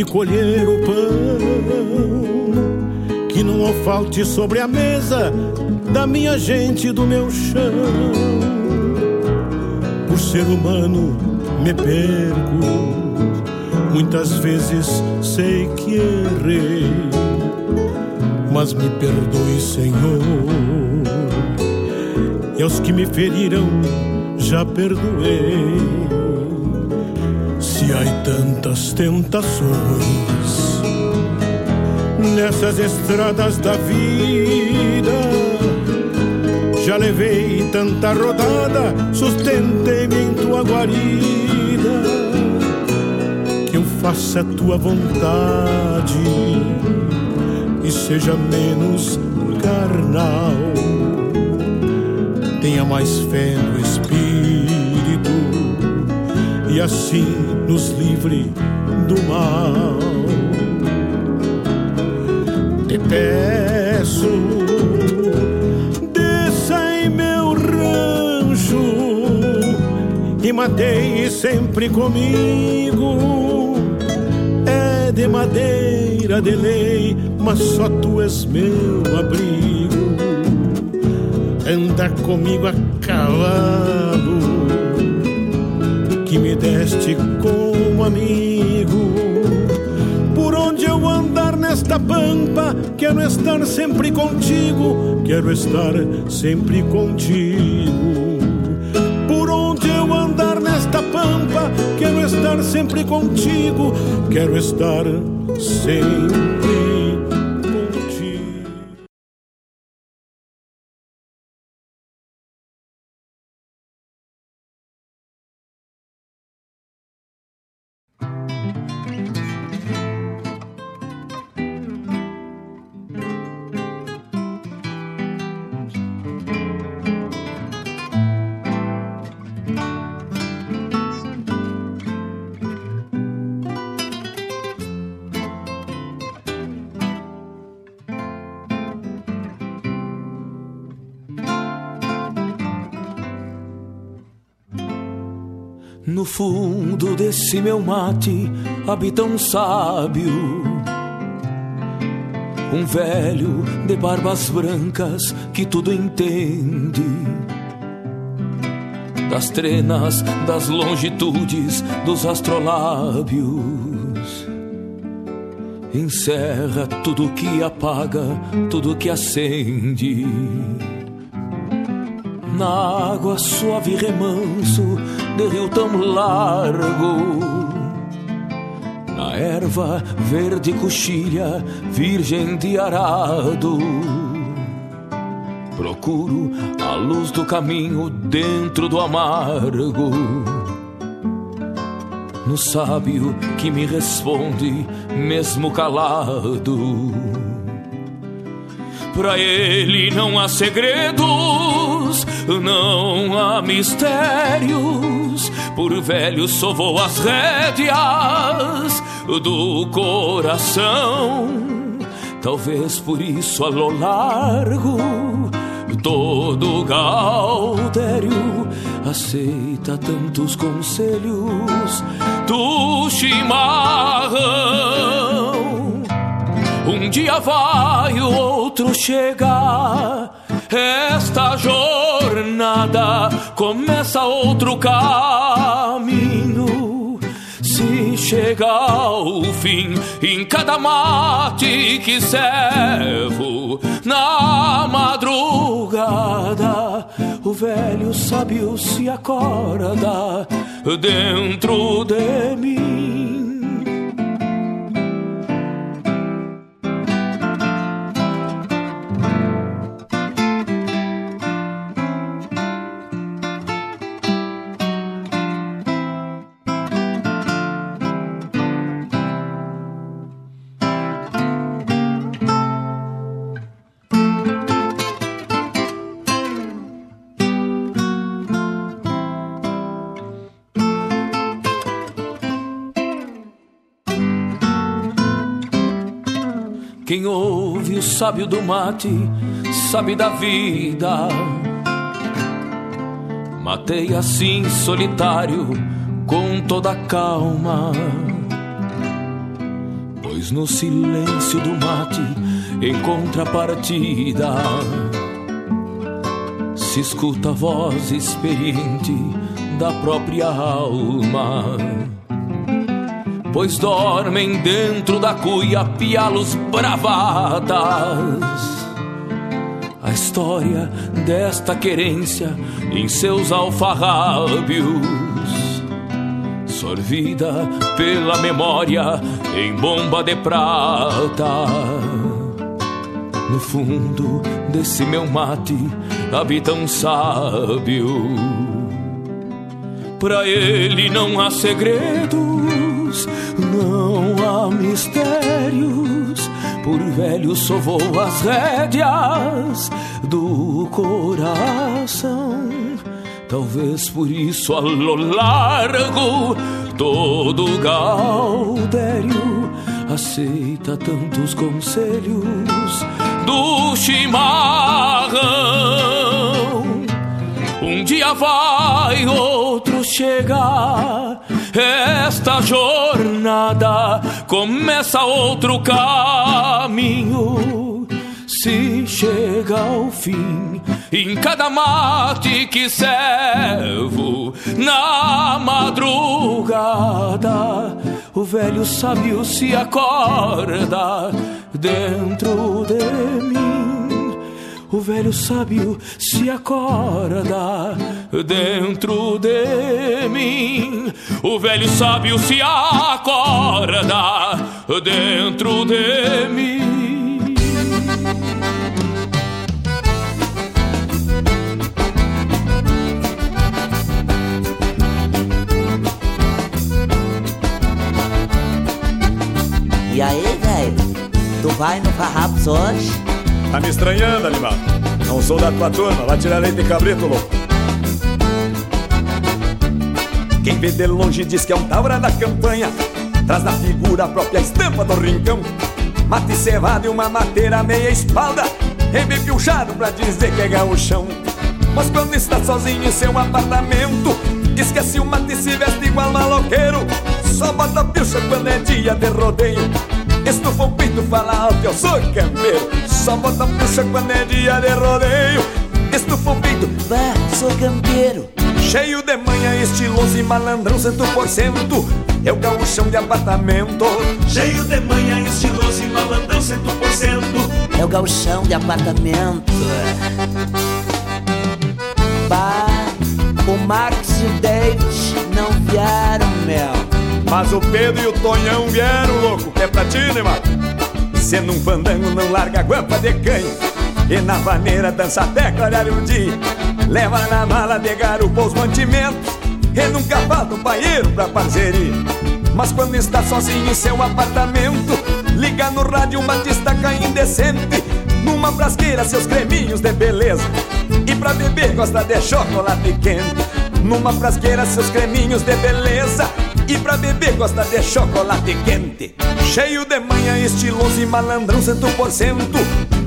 E colher o pão que não falte sobre a mesa da minha gente do meu chão. Por ser humano me perco, muitas vezes sei que errei, mas me perdoe, Senhor. E aos que me feriram já perdoei. Tantas tentações nessas estradas da vida, já levei tanta rodada, sustentei-me em tua guarida, que eu faça a tua vontade e seja menos carnal. Tenha mais fé no e assim nos livre do mal. Te peço, desça em meu rancho e matei sempre comigo. É de madeira de lei, mas só tu és meu abrigo. Anda comigo a cavalo deste como amigo. Por onde eu andar nesta pampa, quero estar sempre contigo, quero estar sempre contigo. Por onde eu andar nesta pampa, quero estar sempre contigo, quero estar sempre desse meu mate habita um sábio, um velho de barbas brancas que tudo entende. Das trenas, das longitudes, dos astrolábios. Encerra tudo que apaga, tudo que acende na água suave remanso de rio tão largo. Na erva verde coxilha, virgem de arado. Procuro a luz do caminho dentro do amargo. No sábio que me responde, mesmo calado. Pra ele não há segredos, não há mistérios. Por velho sovou as rédeas do coração. Talvez por isso a lo largo todo Gaudério aceita tantos conselhos do chimarrão. Um dia vai, o outro chega. Esta jornada começa outro caminho. Se chega ao fim, em cada mate que servo, na madrugada, o velho sábio se acorda dentro de mim. Quem ouve o sábio do mate sabe da vida. Matei assim solitário, com toda calma. Pois no silêncio do mate, em contrapartida, se escuta a voz experiente da própria alma. Pois dormem dentro da cuia pialos bravadas a história desta querência em seus alfarrábios, sorvida pela memória em bomba de prata. No fundo desse meu mate habita um sábio. Pra ele não há não há mistérios por velho sovou as rédeas do coração. Talvez por isso a lo largo todo Gaudério aceita tantos conselhos do chimarrão. Um dia vai, outro chega esta jornada começa outro caminho. Se chega ao fim, em cada mate que servo, na madrugada, o velho sábio se acorda dentro de mim o velho sábio se acorda dentro de mim. O velho sábio se acorda dentro de mim. E aí, velho? Tu vai no Farrapos hoje? Tá me estranhando, animal. Não sou da tua turma, vai tirar leite de cabrito, louco. Quem vê de longe diz que é um taura da campanha. Traz na figura a própria estampa do rincão. Mate cevado e uma mateira meia espalda. Embepilchado pra dizer que é gauchão. Mas quando está sozinho em seu apartamento Esquece o mate e se veste igual maloqueiro. Só bota pilcha quando é dia de rodeio Estufa o peito, fala alto, eu sou campeiro. Só bota pilcha quando é dia de rodeio. Estufa o peito, vá, sou campeiro. Cheio de manha, estiloso e malandrão cento por cento. É o gauchão de apartamento. Cheio de manha, estiloso e malandrão cento por cento. É o gauchão de apartamento. Bah, o Marcos e o David não vieram, meu mas o Pedro e o Tonhão vieram, louco, que é pra ti, mano? Sendo um fandango, não larga a guampa de canho E na vaneira dança até clarear o dia. Leva na mala de garupa os mantimentos. E nunca falta um banheiro pra parceria. Mas quando está sozinho em seu apartamento Liga no rádio uma destaca indecente Numa frasqueira seus creminhos de beleza. E pra beber gosta de chocolate quente. Numa frasqueira seus creminhos de beleza E pra beber gosta de chocolate quente. Cheio de manha, estiloso e malandrão cento por cento.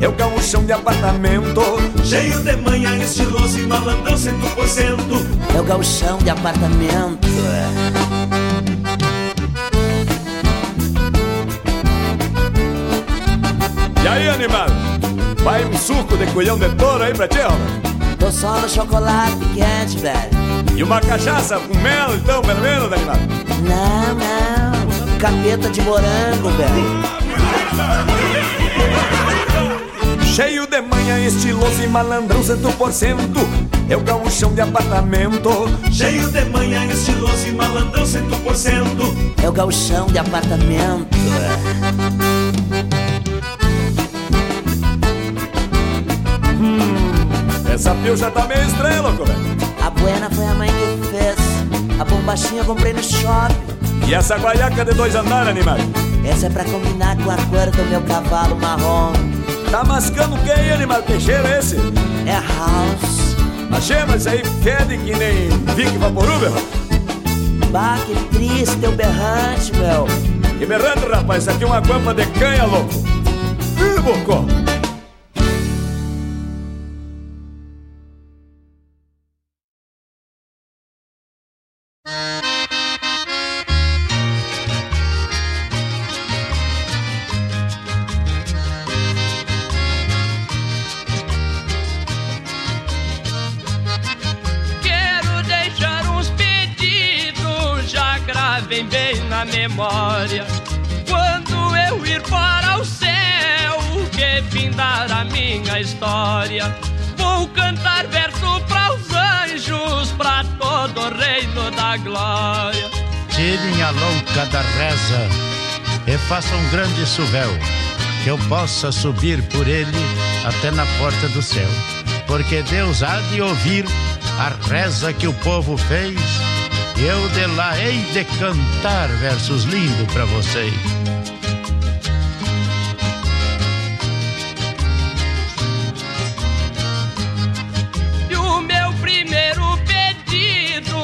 É o gauchão de apartamento. Cheio de manha, estiloso e malandrão cento por cento. É o gauchão de apartamento. E aí, animado? Vai um suco de colhão de touro aí pra ti, ó Tô só no chocolate quente, velho e uma cachaça com mel, então, pelo menos, animado? Não, não. Capeta de morango, velho. Cheio de manha, estiloso e malandrão, cento por cento É o gauchão de apartamento Cheio de manha, estiloso e malandrão, cento por cento É o gauchão de apartamento hum, Essa pilcha tá meio estranha, louco, velho buena foi a mãe que fez. A bombachinha eu comprei no shopping. E essa guaiaca de dois andares, animal? Essa é pra combinar com a cor do meu cavalo marrom. Tá mascando o que aí, animal? Que cheiro é esse? É house. Achei, mas aí fede que nem Vic Vaporub. Bah, que triste teu berrante, meu. Que berrante, rapaz? Isso aqui é uma guampa de canha, louco. Ih, bocó. Vem bem na memória. Quando eu ir para o céu, que findar a minha história, vou cantar verso para os anjos, para todo o reino da glória. Tirem a louca da reza e façam um grande suvel, que eu possa subir por ele até na porta do céu. Porque Deus há de ouvir a reza que o povo fez, eu de lá hei de cantar versos lindos para vocês. E o meu primeiro pedido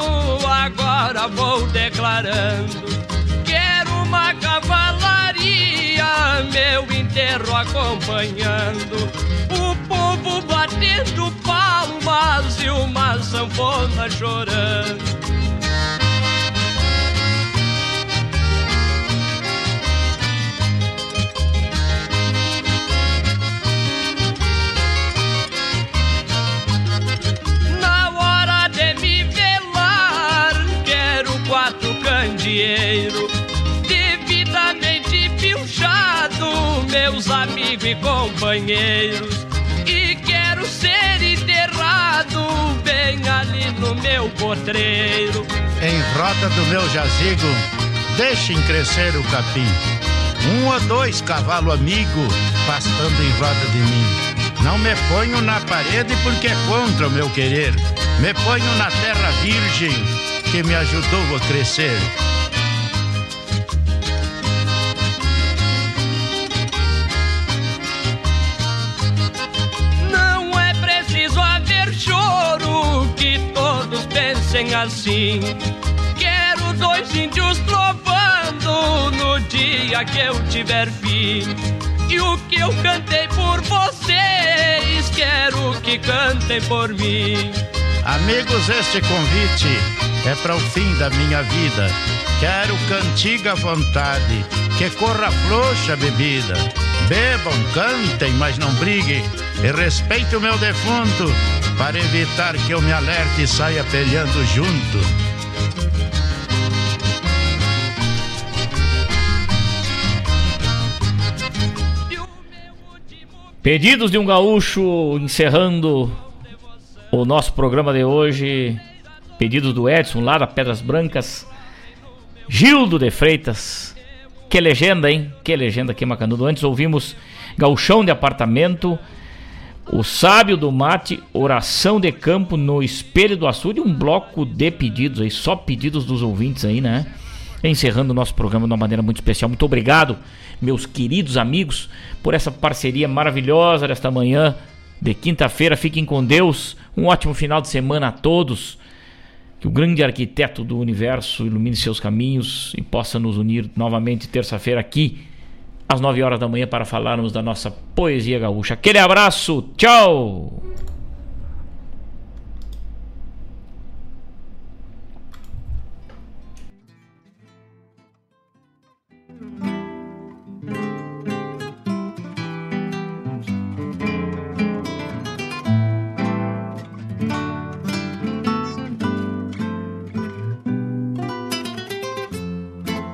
agora vou declarando. Quero uma cavalaria, meu enterro acompanhando. O povo batendo palmas e uma sanfona chorando. Meus amigos e companheiros. E quero ser enterrado bem ali no meu potreiro. Em roda do meu jazigo, deixem crescer o capim. Um ou dois cavalo amigo pastando em roda de mim. Não me ponho na parede porque é contra o meu querer. Me ponho na terra virgem que me ajudou a crescer. Assim. Quero dois índios trovando no dia que eu tiver fim. E o que eu cantei por vocês, quero que cantem por mim. Amigos, este convite é para o fim da minha vida. Quero cantiga à vontade, que corra frouxa a bebida. Bebam, cantem, mas não briguem. E respeitem o meu defunto, para evitar que eu me alerte e saia peleando junto. Pedidos de um gaúcho encerrando o nosso programa de hoje. Pedidos do Edson lá da Pedras Brancas. Gildo de Freitas. Que legenda, hein? Que legenda aqui, Macanudo. Antes ouvimos Gauchão de Apartamento. O Sábio do Mate, Oração de Campo no Espelho do Açude. Um bloco de pedidos aí, só pedidos dos ouvintes aí, né? Encerrando o nosso programa de uma maneira muito especial. Muito obrigado, meus queridos amigos, por essa parceria maravilhosa desta manhã de quinta-feira. Fiquem com Deus. Um ótimo final de semana a todos. Que o grande arquiteto do universo ilumine seus caminhos e possa nos unir novamente terça-feira aqui às 9 horas da manhã para falarmos da nossa poesia gaúcha. Aquele abraço, tchau!